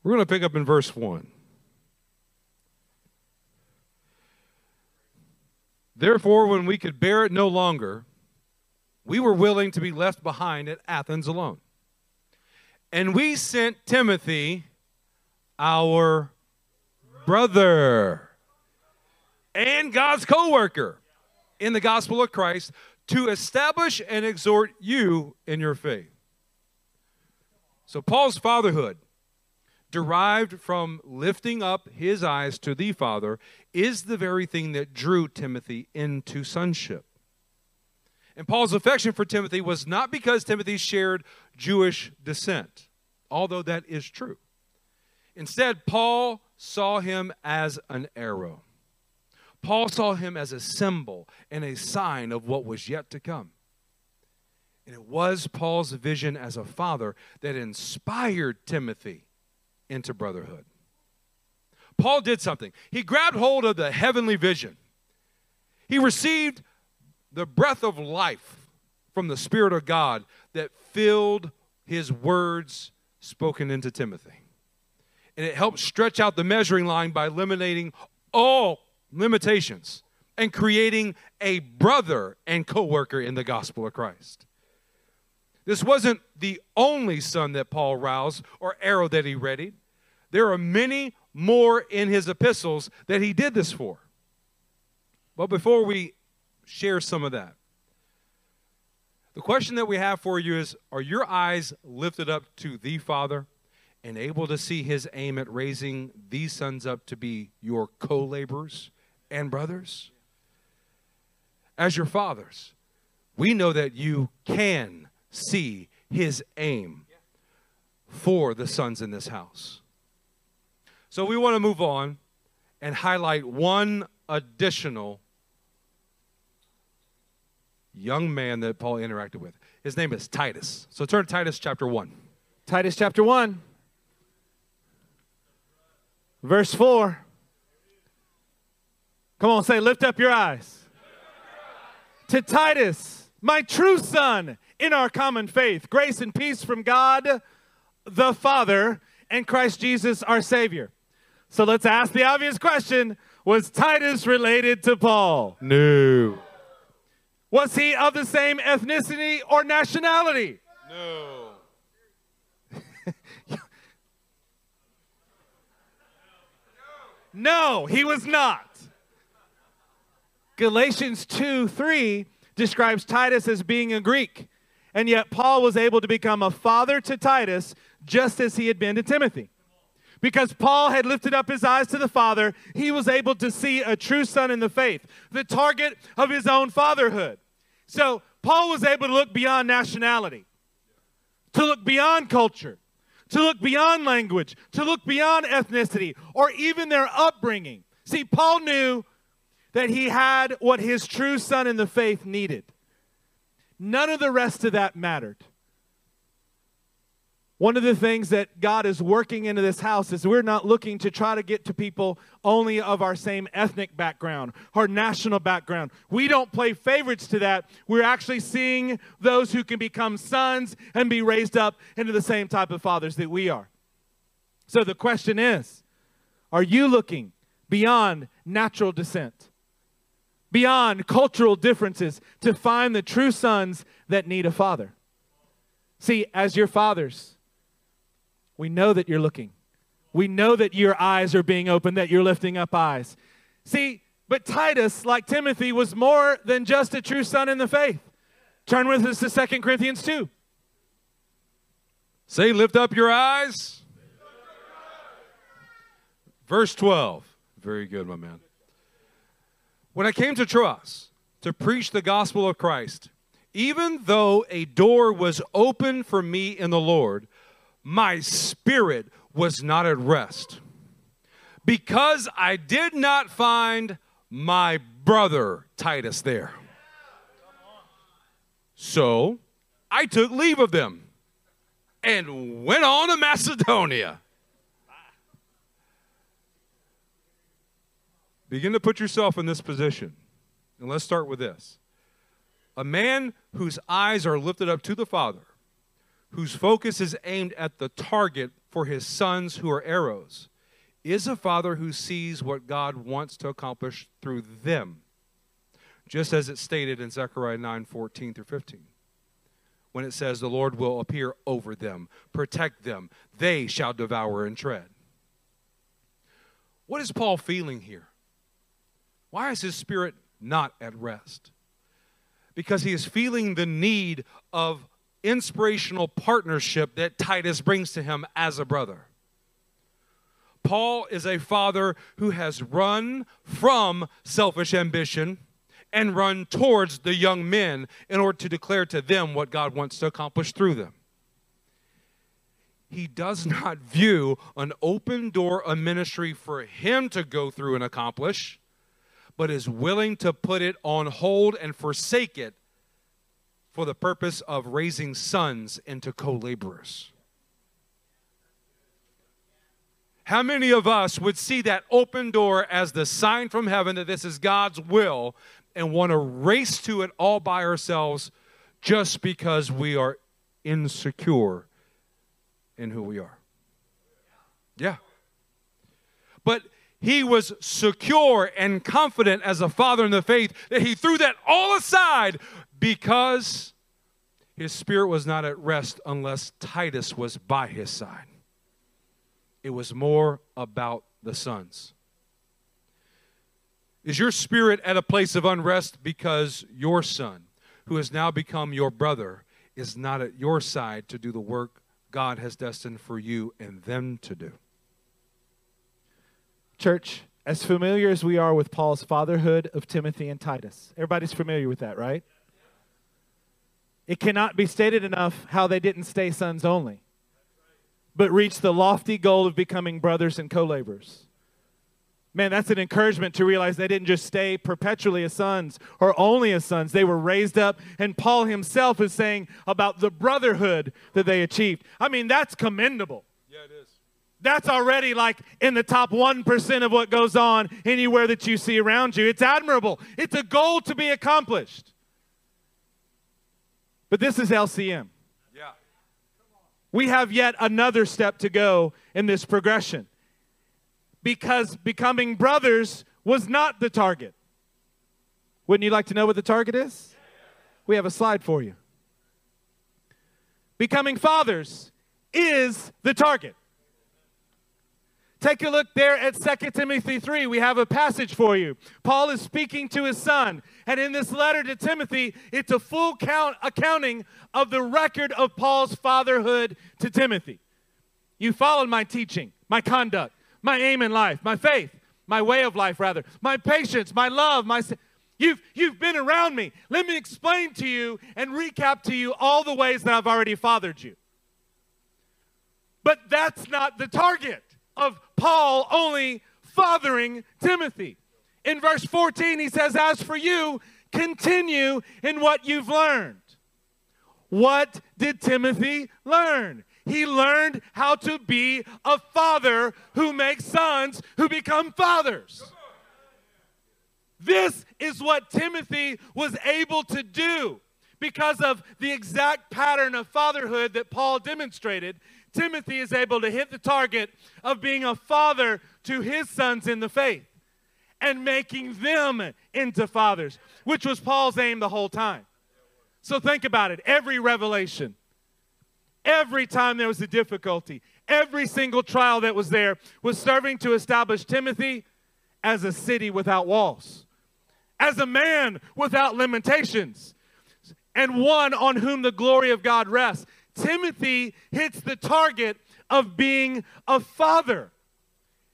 We're going to pick up in verse 1. Therefore, when we could bear it no longer, we were willing to be left behind at Athens alone. And we sent Timothy, our brother, and God's co worker in the gospel of Christ to establish and exhort you in your faith. So, Paul's fatherhood derived from lifting up his eyes to the Father, is the very thing that drew Timothy into sonship. And Paul's affection for Timothy was not because Timothy shared Jewish descent, although that is true. Instead, Paul saw him as an arrow. Paul saw him as a symbol and a sign of what was yet to come. And it was Paul's vision as a father that inspired Timothy into brotherhood. Paul did something. He grabbed hold of the heavenly vision. He received the breath of life from the Spirit of God that filled his words spoken into Timothy. And it helped stretch out the measuring line by eliminating all limitations and creating a brother and co worker in the gospel of Christ. This wasn't the only son that Paul roused or arrow that he readied. There are many more in his epistles that he did this for. But before we share some of that, the question that we have for you is Are your eyes lifted up to the Father and able to see his aim at raising these sons up to be your co laborers and brothers? As your fathers, we know that you can see his aim for the sons in this house. So we want to move on and highlight one additional young man that Paul interacted with. His name is Titus. So turn to Titus chapter 1. Titus chapter 1, verse 4. Come on, say, lift up your eyes. To Titus, my true son in our common faith, grace and peace from God the Father and Christ Jesus our Savior. So let's ask the obvious question Was Titus related to Paul? No. Was he of the same ethnicity or nationality? No. No, he was not. Galatians 2 3 describes Titus as being a Greek, and yet Paul was able to become a father to Titus just as he had been to Timothy. Because Paul had lifted up his eyes to the Father, he was able to see a true son in the faith, the target of his own fatherhood. So Paul was able to look beyond nationality, to look beyond culture, to look beyond language, to look beyond ethnicity, or even their upbringing. See, Paul knew that he had what his true son in the faith needed. None of the rest of that mattered. One of the things that God is working into this house is we're not looking to try to get to people only of our same ethnic background or national background. We don't play favorites to that. We're actually seeing those who can become sons and be raised up into the same type of fathers that we are. So the question is are you looking beyond natural descent, beyond cultural differences to find the true sons that need a father? See, as your fathers, we know that you're looking. We know that your eyes are being opened, that you're lifting up eyes. See, but Titus, like Timothy, was more than just a true son in the faith. Turn with us to 2 Corinthians 2. Say, lift up your eyes. Verse 12. Very good, my man. When I came to Troas to preach the gospel of Christ, even though a door was open for me in the Lord, my spirit was not at rest because I did not find my brother Titus there. So I took leave of them and went on to Macedonia. Begin to put yourself in this position. And let's start with this. A man whose eyes are lifted up to the Father whose focus is aimed at the target for his sons who are arrows, is a father who sees what God wants to accomplish through them, just as it's stated in Zechariah 9 14 through 15. When it says, The Lord will appear over them, protect them, they shall devour and tread. What is Paul feeling here? Why is his spirit not at rest? Because he is feeling the need of inspirational partnership that Titus brings to him as a brother. Paul is a father who has run from selfish ambition and run towards the young men in order to declare to them what God wants to accomplish through them. He does not view an open door a ministry for him to go through and accomplish, but is willing to put it on hold and forsake it for the purpose of raising sons into co laborers. How many of us would see that open door as the sign from heaven that this is God's will and want to race to it all by ourselves, just because we are insecure in who we are. Yeah. But he was secure and confident as a father in the faith that he threw that all aside because his spirit was not at rest unless Titus was by his side. It was more about the sons. Is your spirit at a place of unrest because your son, who has now become your brother, is not at your side to do the work God has destined for you and them to do? Church, as familiar as we are with Paul's fatherhood of Timothy and Titus, everybody's familiar with that, right? It cannot be stated enough how they didn't stay sons only, but reached the lofty goal of becoming brothers and co laborers. Man, that's an encouragement to realize they didn't just stay perpetually as sons or only as sons. They were raised up, and Paul himself is saying about the brotherhood that they achieved. I mean, that's commendable. Yeah, it is. That's already like in the top 1% of what goes on anywhere that you see around you. It's admirable. It's a goal to be accomplished. But this is LCM. Yeah. We have yet another step to go in this progression because becoming brothers was not the target. Wouldn't you like to know what the target is? We have a slide for you. Becoming fathers is the target. Take a look there at 2 Timothy 3. We have a passage for you. Paul is speaking to his son. And in this letter to Timothy, it's a full count accounting of the record of Paul's fatherhood to Timothy. You followed my teaching, my conduct, my aim in life, my faith, my way of life, rather, my patience, my love, my. You've, you've been around me. Let me explain to you and recap to you all the ways that I've already fathered you. But that's not the target of Paul only fathering Timothy. In verse 14, he says, As for you, continue in what you've learned. What did Timothy learn? He learned how to be a father who makes sons who become fathers. This is what Timothy was able to do because of the exact pattern of fatherhood that Paul demonstrated. Timothy is able to hit the target of being a father to his sons in the faith and making them into fathers, which was Paul's aim the whole time. So think about it. Every revelation, every time there was a difficulty, every single trial that was there was serving to establish Timothy as a city without walls, as a man without limitations, and one on whom the glory of God rests. Timothy hits the target of being a father.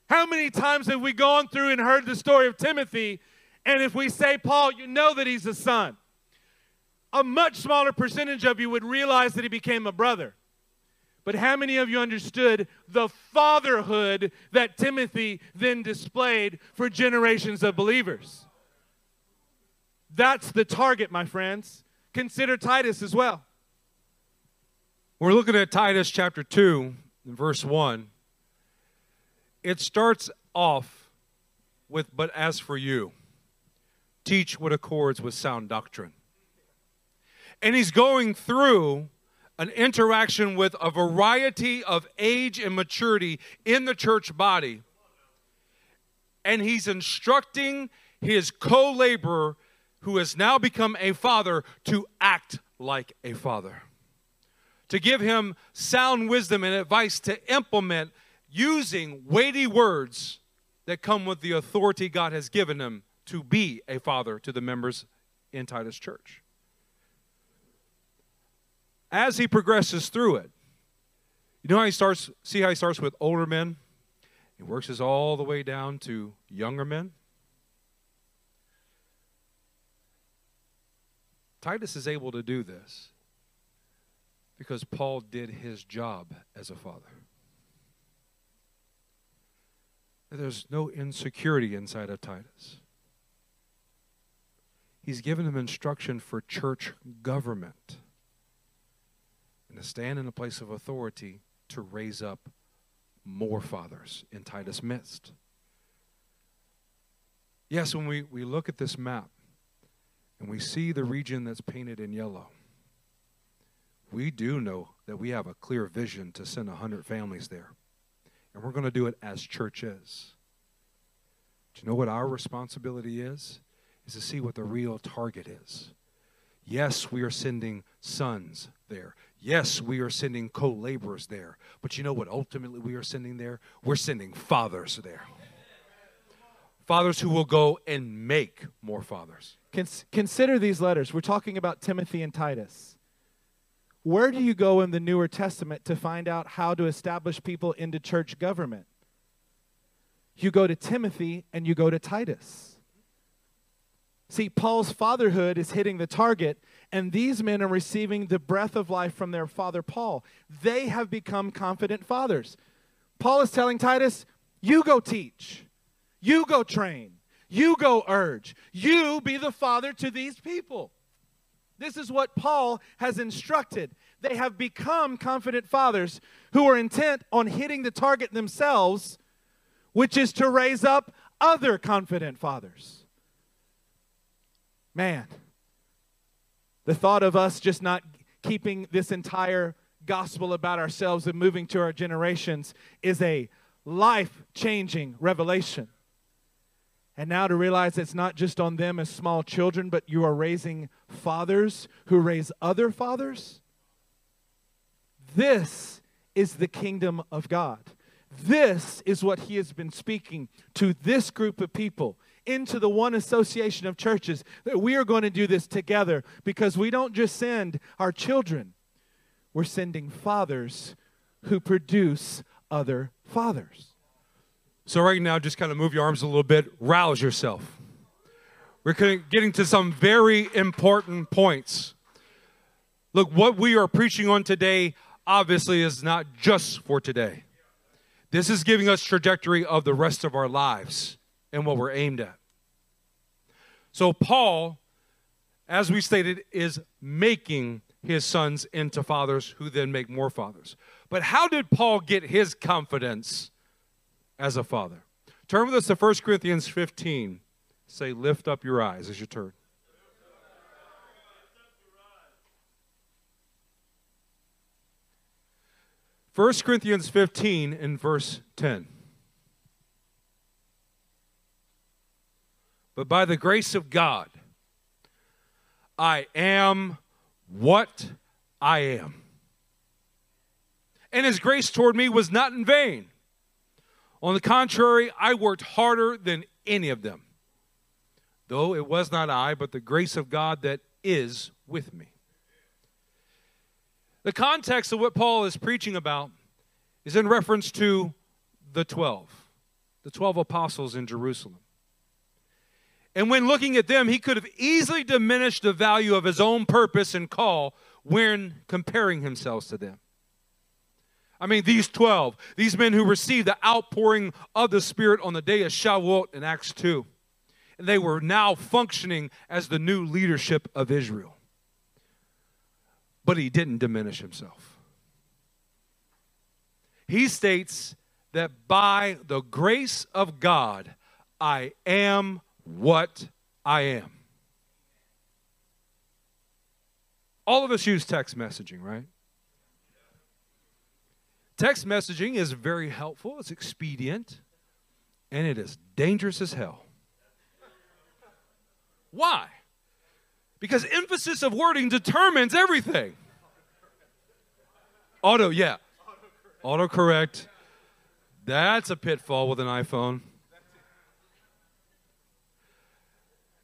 How many times have we gone through and heard the story of Timothy? And if we say Paul, you know that he's a son. A much smaller percentage of you would realize that he became a brother. But how many of you understood the fatherhood that Timothy then displayed for generations of believers? That's the target, my friends. Consider Titus as well. We're looking at Titus chapter 2, verse 1. It starts off with, But as for you, teach what accords with sound doctrine. And he's going through an interaction with a variety of age and maturity in the church body. And he's instructing his co laborer, who has now become a father, to act like a father to give him sound wisdom and advice to implement using weighty words that come with the authority God has given him to be a father to the members in Titus Church. As he progresses through it, you know how he starts, see how he starts with older men? He works his all the way down to younger men. Titus is able to do this because Paul did his job as a father. There's no insecurity inside of Titus. He's given him instruction for church government and to stand in a place of authority to raise up more fathers in Titus' midst. Yes, when we, we look at this map and we see the region that's painted in yellow, we do know that we have a clear vision to send 100 families there. And we're going to do it as churches. Do you know what our responsibility is? Is to see what the real target is. Yes, we are sending sons there. Yes, we are sending co laborers there. But you know what ultimately we are sending there? We're sending fathers there. Fathers who will go and make more fathers. Cons- consider these letters. We're talking about Timothy and Titus. Where do you go in the Newer Testament to find out how to establish people into church government? You go to Timothy and you go to Titus. See, Paul's fatherhood is hitting the target, and these men are receiving the breath of life from their father Paul. They have become confident fathers. Paul is telling Titus, You go teach, you go train, you go urge, you be the father to these people. This is what Paul has instructed. They have become confident fathers who are intent on hitting the target themselves, which is to raise up other confident fathers. Man, the thought of us just not keeping this entire gospel about ourselves and moving to our generations is a life changing revelation. And now to realize it's not just on them as small children, but you are raising fathers who raise other fathers. This is the kingdom of God. This is what he has been speaking to this group of people, into the one association of churches, that we are going to do this together because we don't just send our children, we're sending fathers who produce other fathers. So, right now, just kind of move your arms a little bit, rouse yourself. We're getting to some very important points. Look, what we are preaching on today obviously is not just for today. This is giving us trajectory of the rest of our lives and what we're aimed at. So Paul, as we stated, is making his sons into fathers who then make more fathers. But how did Paul get his confidence as a father? Turn with us to 1 Corinthians 15. Say, lift up your eyes as you turn. 1 Corinthians 15 in verse 10. But by the grace of God, I am what I am. And his grace toward me was not in vain. On the contrary, I worked harder than any of them. Though it was not I, but the grace of God that is with me. The context of what Paul is preaching about is in reference to the 12, the 12 apostles in Jerusalem. And when looking at them, he could have easily diminished the value of his own purpose and call when comparing himself to them. I mean, these 12, these men who received the outpouring of the Spirit on the day of Shavuot in Acts 2, and they were now functioning as the new leadership of Israel but he didn't diminish himself. He states that by the grace of God, I am what I am. All of us use text messaging, right? Text messaging is very helpful, it's expedient, and it is dangerous as hell. Why? Because emphasis of wording determines everything. Auto, yeah. Autocorrect. That's a pitfall with an iPhone.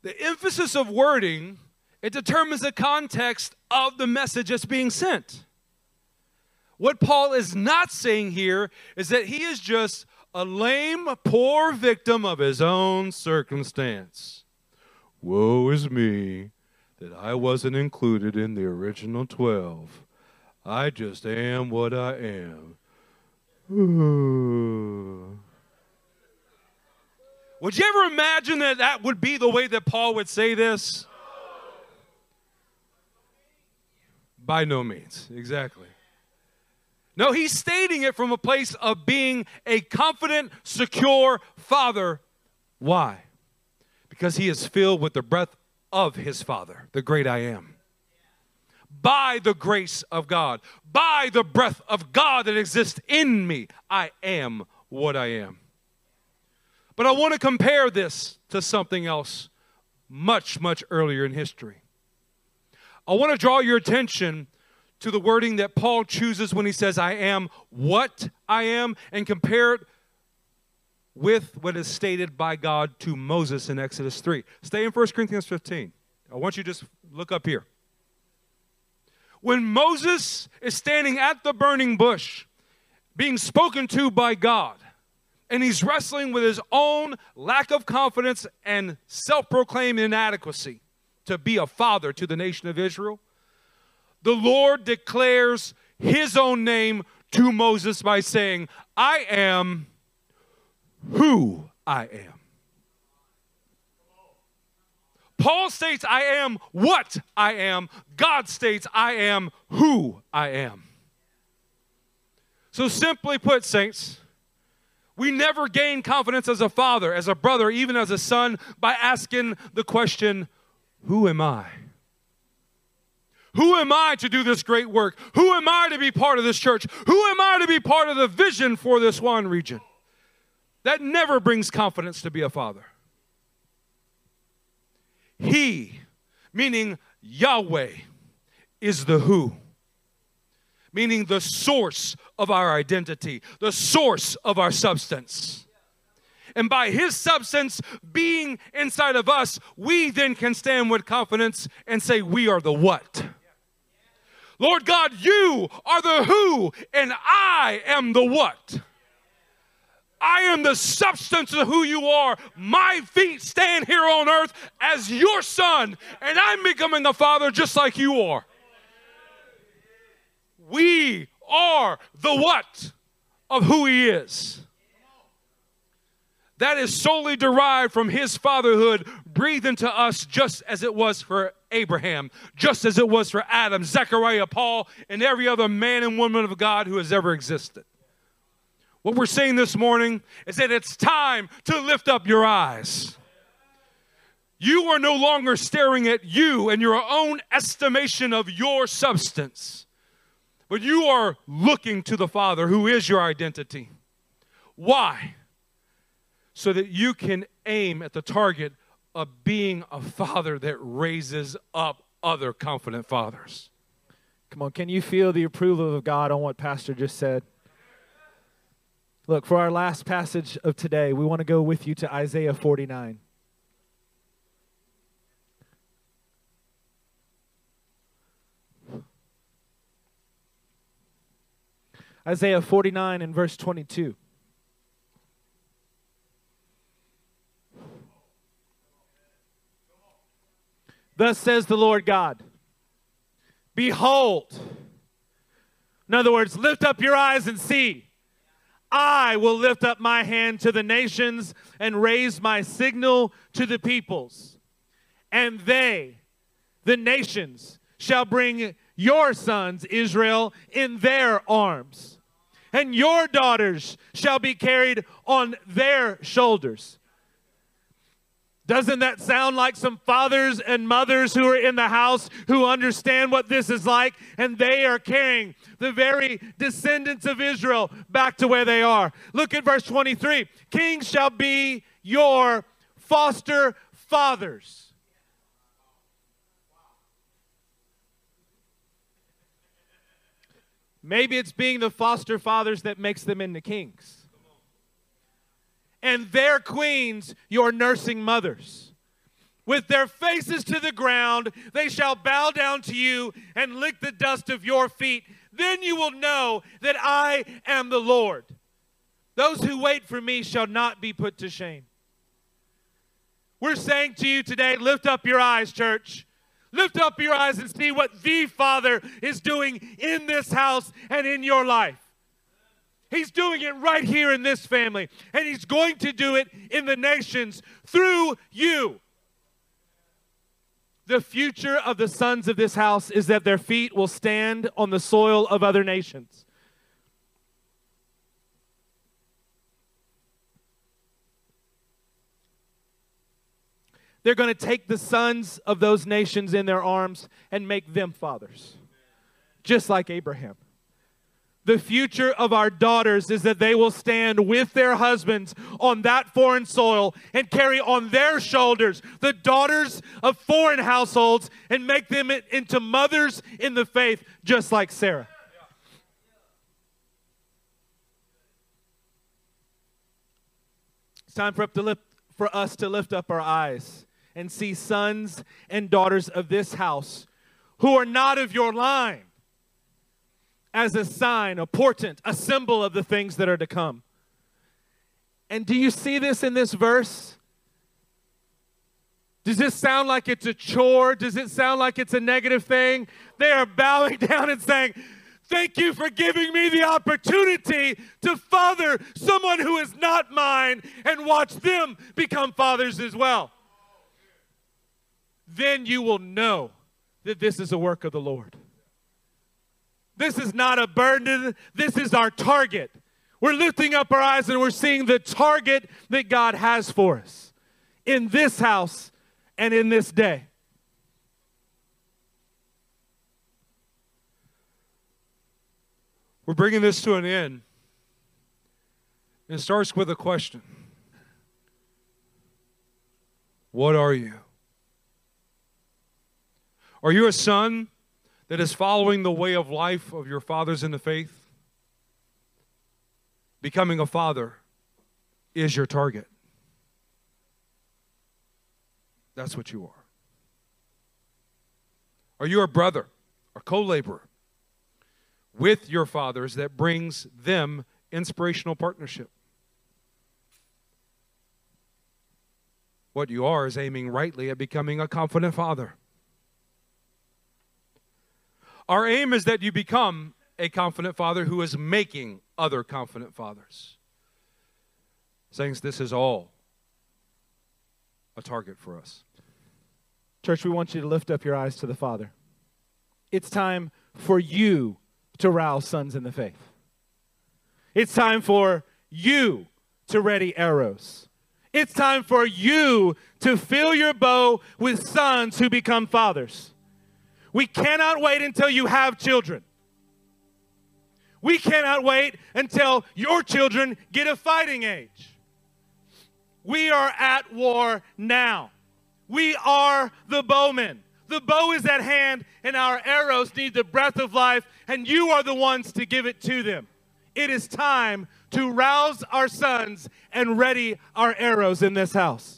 The emphasis of wording, it determines the context of the message that's being sent. What Paul is not saying here is that he is just a lame, poor victim of his own circumstance. Woe is me that I wasn't included in the original 12. I just am what I am. Would you ever imagine that that would be the way that Paul would say this? By no means, exactly. No, he's stating it from a place of being a confident, secure father. Why? Because he is filled with the breath of his Father, the great I am. by the grace of God, by the breath of God that exists in me. I am what I am. But I want to compare this to something else much, much earlier in history. I want to draw your attention to the wording that Paul chooses when he says, I am what I am, and compare it with what is stated by God to Moses in Exodus 3. Stay in 1 Corinthians 15. I want you to just look up here. When Moses is standing at the burning bush, being spoken to by God, and he's wrestling with his own lack of confidence and self proclaimed inadequacy to be a father to the nation of Israel, the Lord declares his own name to Moses by saying, I am who I am. Paul states, I am what I am. God states, I am who I am. So, simply put, saints, we never gain confidence as a father, as a brother, even as a son by asking the question, Who am I? Who am I to do this great work? Who am I to be part of this church? Who am I to be part of the vision for this one region? That never brings confidence to be a father. He, meaning Yahweh, is the who, meaning the source of our identity, the source of our substance. And by his substance being inside of us, we then can stand with confidence and say, We are the what? Lord God, you are the who, and I am the what. I am the substance of who you are. My feet stand here on earth as your son, and I'm becoming a father just like you are. We are the what of who he is. That is solely derived from his fatherhood, breathed into us just as it was for Abraham, just as it was for Adam, Zechariah, Paul, and every other man and woman of God who has ever existed. What we're saying this morning is that it's time to lift up your eyes. You are no longer staring at you and your own estimation of your substance, but you are looking to the Father who is your identity. Why? So that you can aim at the target of being a father that raises up other confident fathers. Come on, can you feel the approval of God on what Pastor just said? Look, for our last passage of today, we want to go with you to Isaiah 49. Isaiah 49 and verse 22. Thus says the Lord God Behold, in other words, lift up your eyes and see. I will lift up my hand to the nations and raise my signal to the peoples. And they, the nations, shall bring your sons, Israel, in their arms. And your daughters shall be carried on their shoulders. Doesn't that sound like some fathers and mothers who are in the house who understand what this is like? And they are carrying the very descendants of Israel back to where they are. Look at verse 23 Kings shall be your foster fathers. Maybe it's being the foster fathers that makes them into kings and their queens your nursing mothers. With their faces to the ground, they shall bow down to you and lick the dust of your feet. Then you will know that I am the Lord. Those who wait for me shall not be put to shame. We're saying to you today lift up your eyes, church. Lift up your eyes and see what the Father is doing in this house and in your life. He's doing it right here in this family, and He's going to do it in the nations through you. The future of the sons of this house is that their feet will stand on the soil of other nations. they're going to take the sons of those nations in their arms and make them fathers, just like Abraham. The future of our daughters is that they will stand with their husbands on that foreign soil and carry on their shoulders the daughters of foreign households and make them into mothers in the faith, just like Sarah. It's time for, lift, for us to lift up our eyes and see sons and daughters of this house who are not of your line as a sign, a portent, a symbol of the things that are to come. And do you see this in this verse? Does this sound like it's a chore? Does it sound like it's a negative thing? They are bowing down and saying, Thank you for giving me the opportunity to father someone who is not mine and watch them become fathers as well. Then you will know that this is a work of the Lord. This is not a burden, this is our target. We're lifting up our eyes and we're seeing the target that God has for us in this house and in this day. We're bringing this to an end. It starts with a question What are you? Are you a son that is following the way of life of your fathers in the faith, becoming a father is your target. That's what you are. Are you a brother, a co laborer with your fathers that brings them inspirational partnership? What you are is aiming rightly at becoming a confident father. Our aim is that you become a confident father who is making other confident fathers. Saints, this is all a target for us. Church, we want you to lift up your eyes to the Father. It's time for you to rouse sons in the faith. It's time for you to ready arrows. It's time for you to fill your bow with sons who become fathers. We cannot wait until you have children. We cannot wait until your children get a fighting age. We are at war now. We are the bowmen. The bow is at hand, and our arrows need the breath of life, and you are the ones to give it to them. It is time to rouse our sons and ready our arrows in this house.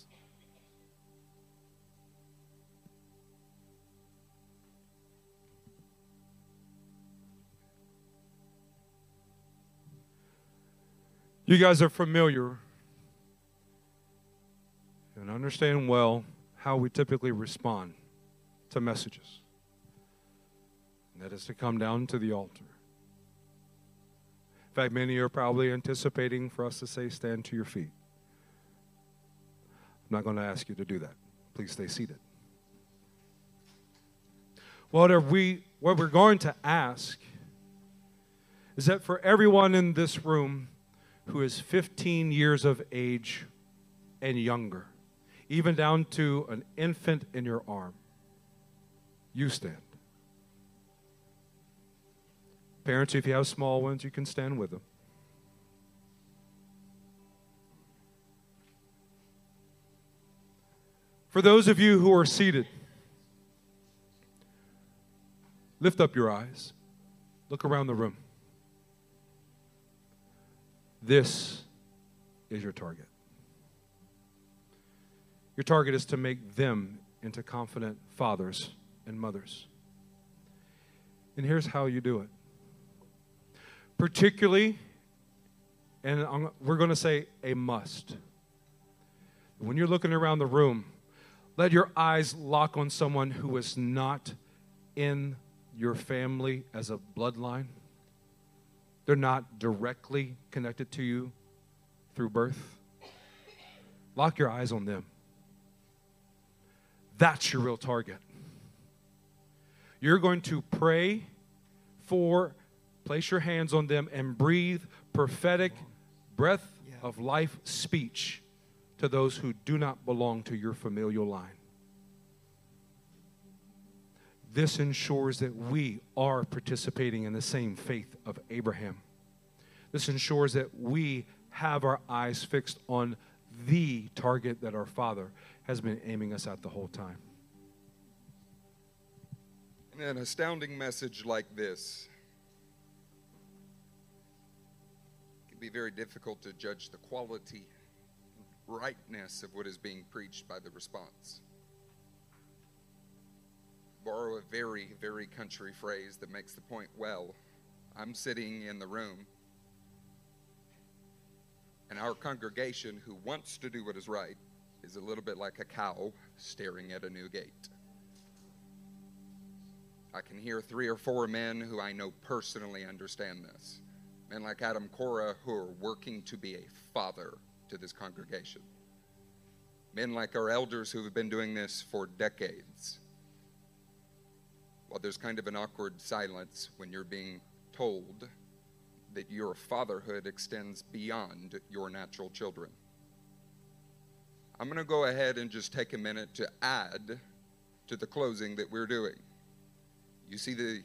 You guys are familiar and understand well how we typically respond to messages. And that is to come down to the altar. In fact, many are probably anticipating for us to say, Stand to your feet. I'm not going to ask you to do that. Please stay seated. What, are we, what we're going to ask is that for everyone in this room, who is 15 years of age and younger, even down to an infant in your arm, you stand. Parents, if you have small ones, you can stand with them. For those of you who are seated, lift up your eyes, look around the room. This is your target. Your target is to make them into confident fathers and mothers. And here's how you do it. Particularly, and I'm, we're going to say a must. When you're looking around the room, let your eyes lock on someone who is not in your family as a bloodline they're not directly connected to you through birth. Lock your eyes on them. That's your real target. You're going to pray for, place your hands on them, and breathe prophetic breath of life speech to those who do not belong to your familial line. This ensures that we are participating in the same faith of Abraham. This ensures that we have our eyes fixed on the target that our Father has been aiming us at the whole time. And an astounding message like this it can be very difficult to judge the quality rightness of what is being preached by the response. Borrow a very, very country phrase that makes the point well. I'm sitting in the room, and our congregation, who wants to do what is right, is a little bit like a cow staring at a new gate. I can hear three or four men who I know personally understand this. Men like Adam Cora who are working to be a father to this congregation. Men like our elders who have been doing this for decades. Well, there's kind of an awkward silence when you're being told that your fatherhood extends beyond your natural children. I'm going to go ahead and just take a minute to add to the closing that we're doing. You see the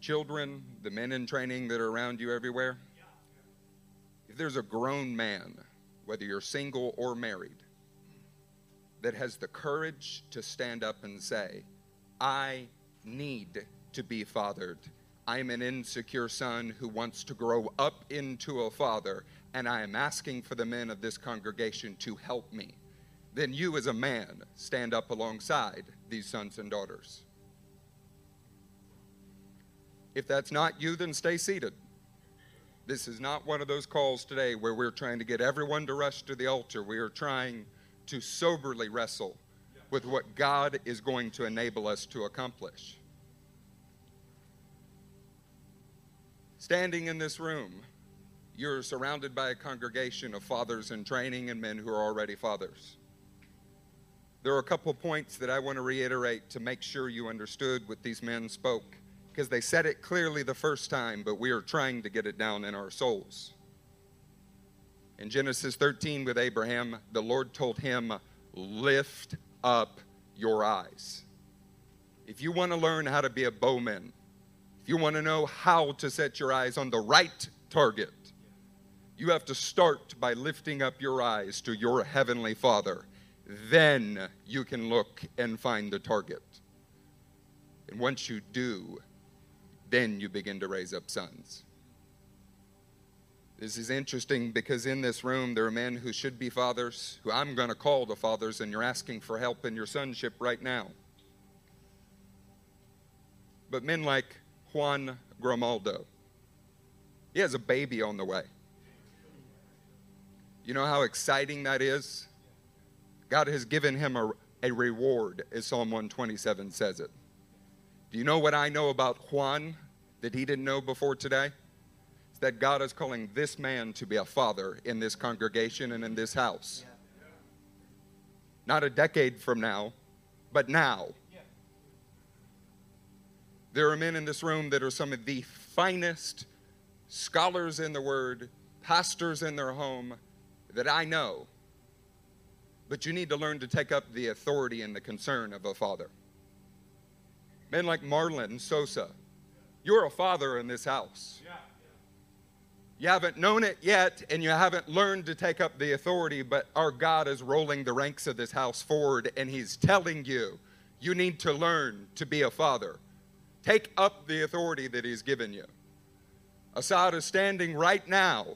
children, the men in training that are around you everywhere? If there's a grown man, whether you're single or married, that has the courage to stand up and say, I need to be fathered. I'm an insecure son who wants to grow up into a father, and I am asking for the men of this congregation to help me. Then you, as a man, stand up alongside these sons and daughters. If that's not you, then stay seated. This is not one of those calls today where we're trying to get everyone to rush to the altar. We are trying to soberly wrestle with what God is going to enable us to accomplish. Standing in this room, you're surrounded by a congregation of fathers in training and men who are already fathers. There are a couple points that I want to reiterate to make sure you understood what these men spoke because they said it clearly the first time, but we are trying to get it down in our souls. In Genesis 13 with Abraham, the Lord told him, Lift up your eyes. If you want to learn how to be a bowman, if you want to know how to set your eyes on the right target, you have to start by lifting up your eyes to your heavenly Father. Then you can look and find the target. And once you do, then you begin to raise up sons. This is interesting because in this room there are men who should be fathers, who I'm going to call the fathers, and you're asking for help in your sonship right now. But men like Juan Grimaldo, he has a baby on the way. You know how exciting that is? God has given him a, a reward, as Psalm 127 says it. Do you know what I know about Juan that he didn't know before today? That God is calling this man to be a father in this congregation and in this house. Not a decade from now, but now. There are men in this room that are some of the finest scholars in the Word, pastors in their home that I know. But you need to learn to take up the authority and the concern of a father. Men like Marlon Sosa, you're a father in this house. You haven't known it yet, and you haven't learned to take up the authority, but our God is rolling the ranks of this house forward, and He's telling you, you need to learn to be a father. Take up the authority that He's given you. Assad is standing right now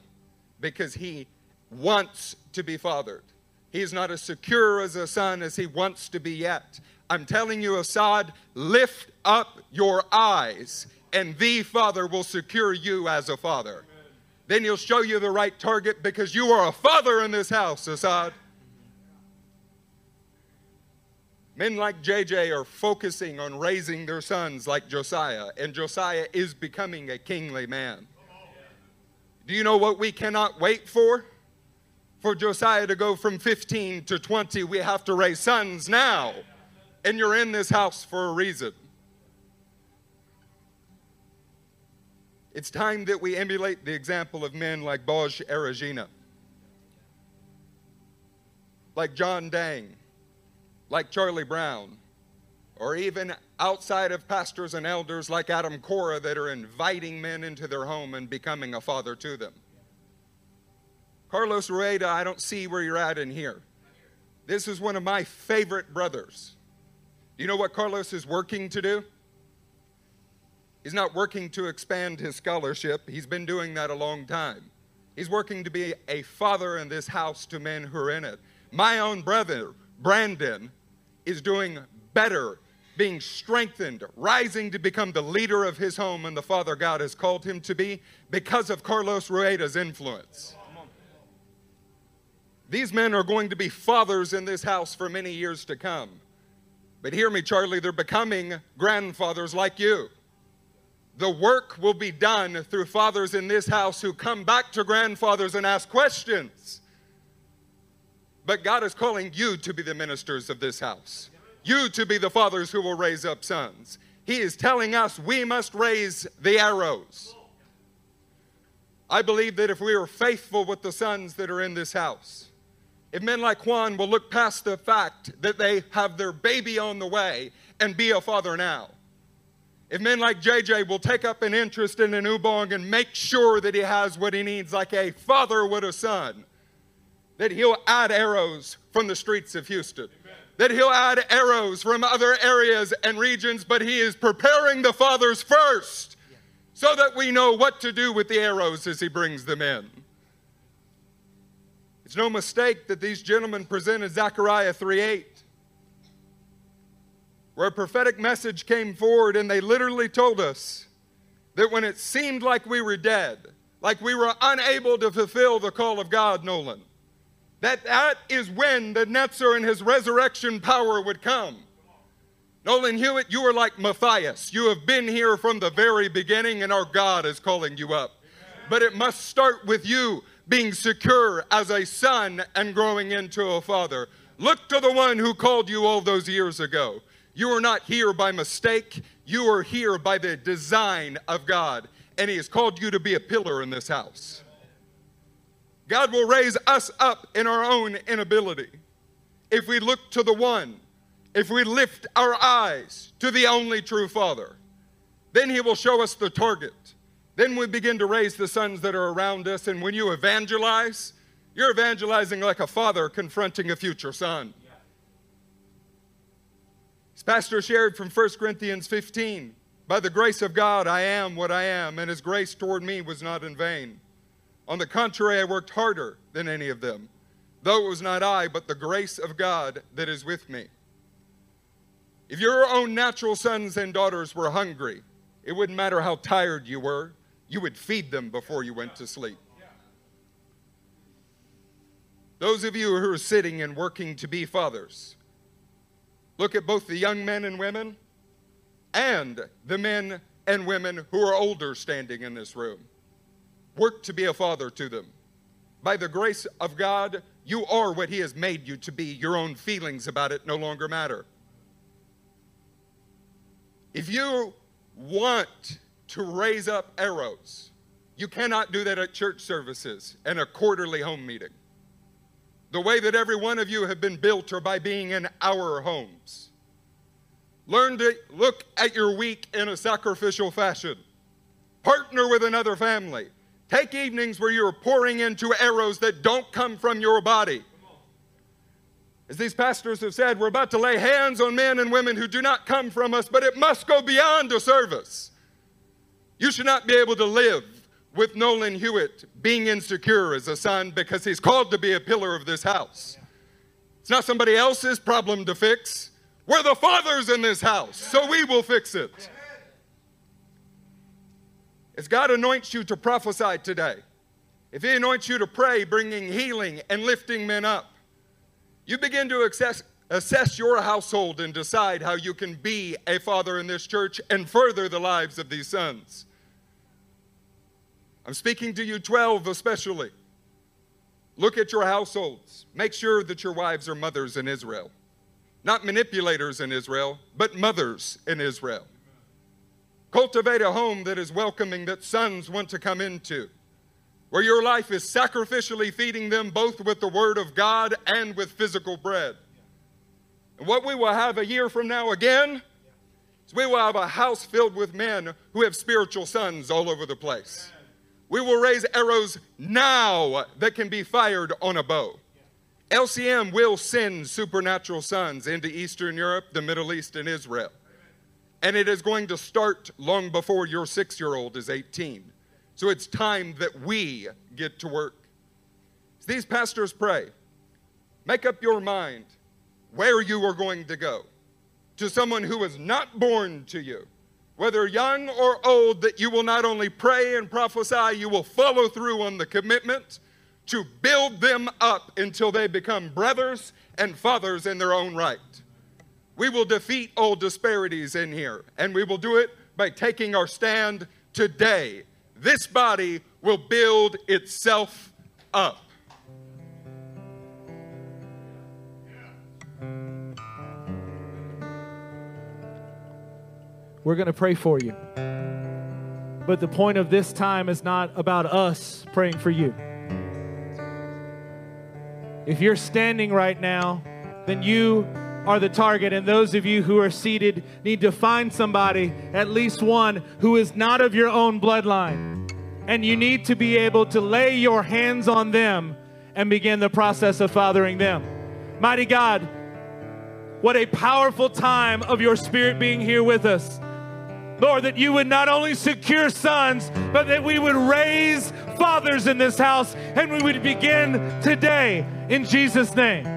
because he wants to be fathered. He's not as secure as a son as he wants to be yet. I'm telling you, Assad, lift up your eyes, and the Father will secure you as a father. Then he'll show you the right target because you are a father in this house, Assad. Men like JJ are focusing on raising their sons like Josiah, and Josiah is becoming a kingly man. Do you know what we cannot wait for? For Josiah to go from 15 to 20, we have to raise sons now. And you're in this house for a reason. It's time that we emulate the example of men like Boj Eragina, like John Dang, like Charlie Brown, or even outside of pastors and elders like Adam Cora that are inviting men into their home and becoming a father to them. Carlos Rueda, I don't see where you're at in here. This is one of my favorite brothers. Do you know what Carlos is working to do? He's not working to expand his scholarship, he's been doing that a long time. He's working to be a father in this house to men who are in it. My own brother, Brandon, is doing better, being strengthened, rising to become the leader of his home and the father God has called him to be because of Carlos Rueda's influence. These men are going to be fathers in this house for many years to come. But hear me, Charlie, they're becoming grandfathers like you. The work will be done through fathers in this house who come back to grandfathers and ask questions. But God is calling you to be the ministers of this house, you to be the fathers who will raise up sons. He is telling us we must raise the arrows. I believe that if we are faithful with the sons that are in this house, if men like Juan will look past the fact that they have their baby on the way and be a father now, if men like JJ will take up an interest in a newborn and make sure that he has what he needs, like a father would a son, that he'll add arrows from the streets of Houston, Amen. that he'll add arrows from other areas and regions, but he is preparing the fathers first so that we know what to do with the arrows as he brings them in. It's no mistake that these gentlemen presented Zechariah 3:8, where a prophetic message came forward, and they literally told us that when it seemed like we were dead, like we were unable to fulfill the call of God, Nolan, that that is when the Netzer and his resurrection power would come. Nolan Hewitt, you are like Matthias. You have been here from the very beginning, and our God is calling you up. But it must start with you being secure as a son and growing into a father. Look to the one who called you all those years ago. You are not here by mistake, you are here by the design of God, and He has called you to be a pillar in this house. God will raise us up in our own inability. If we look to the one, if we lift our eyes to the only true Father, then He will show us the target. Then we begin to raise the sons that are around us. And when you evangelize, you're evangelizing like a father confronting a future son. As Pastor shared from 1 Corinthians 15, by the grace of God, I am what I am, and his grace toward me was not in vain. On the contrary, I worked harder than any of them, though it was not I, but the grace of God that is with me. If your own natural sons and daughters were hungry, it wouldn't matter how tired you were, you would feed them before you went to sleep. Those of you who are sitting and working to be fathers, look at both the young men and women and the men and women who are older standing in this room. Work to be a father to them. By the grace of God, you are what He has made you to be. Your own feelings about it no longer matter. If you want to raise up arrows. You cannot do that at church services and a quarterly home meeting. The way that every one of you have been built are by being in our homes. Learn to look at your week in a sacrificial fashion. Partner with another family. Take evenings where you're pouring into arrows that don't come from your body. As these pastors have said, we're about to lay hands on men and women who do not come from us, but it must go beyond a service. You should not be able to live with Nolan Hewitt being insecure as a son because he's called to be a pillar of this house. It's not somebody else's problem to fix. We're the fathers in this house, so we will fix it. As God anoints you to prophesy today, if He anoints you to pray, bringing healing and lifting men up, you begin to assess, assess your household and decide how you can be a father in this church and further the lives of these sons. I'm speaking to you 12 especially. Look at your households. Make sure that your wives are mothers in Israel. Not manipulators in Israel, but mothers in Israel. Cultivate a home that is welcoming, that sons want to come into, where your life is sacrificially feeding them both with the Word of God and with physical bread. And what we will have a year from now again is we will have a house filled with men who have spiritual sons all over the place. We will raise arrows now that can be fired on a bow. LCM will send supernatural sons into Eastern Europe, the Middle East, and Israel. And it is going to start long before your six year old is 18. So it's time that we get to work. These pastors pray, make up your mind where you are going to go to someone who is not born to you, whether young or old, that you will not only pray and prophesy, you will follow through on the commitment to build them up until they become brothers and fathers in their own right. We will defeat all disparities in here, and we will do it by taking our stand today. This body will build itself up. We're going to pray for you. But the point of this time is not about us praying for you. If you're standing right now, then you are the target, and those of you who are seated need to find somebody, at least one, who is not of your own bloodline. And you need to be able to lay your hands on them and begin the process of fathering them. Mighty God, what a powerful time of your spirit being here with us. Lord, that you would not only secure sons, but that we would raise fathers in this house and we would begin today in Jesus' name.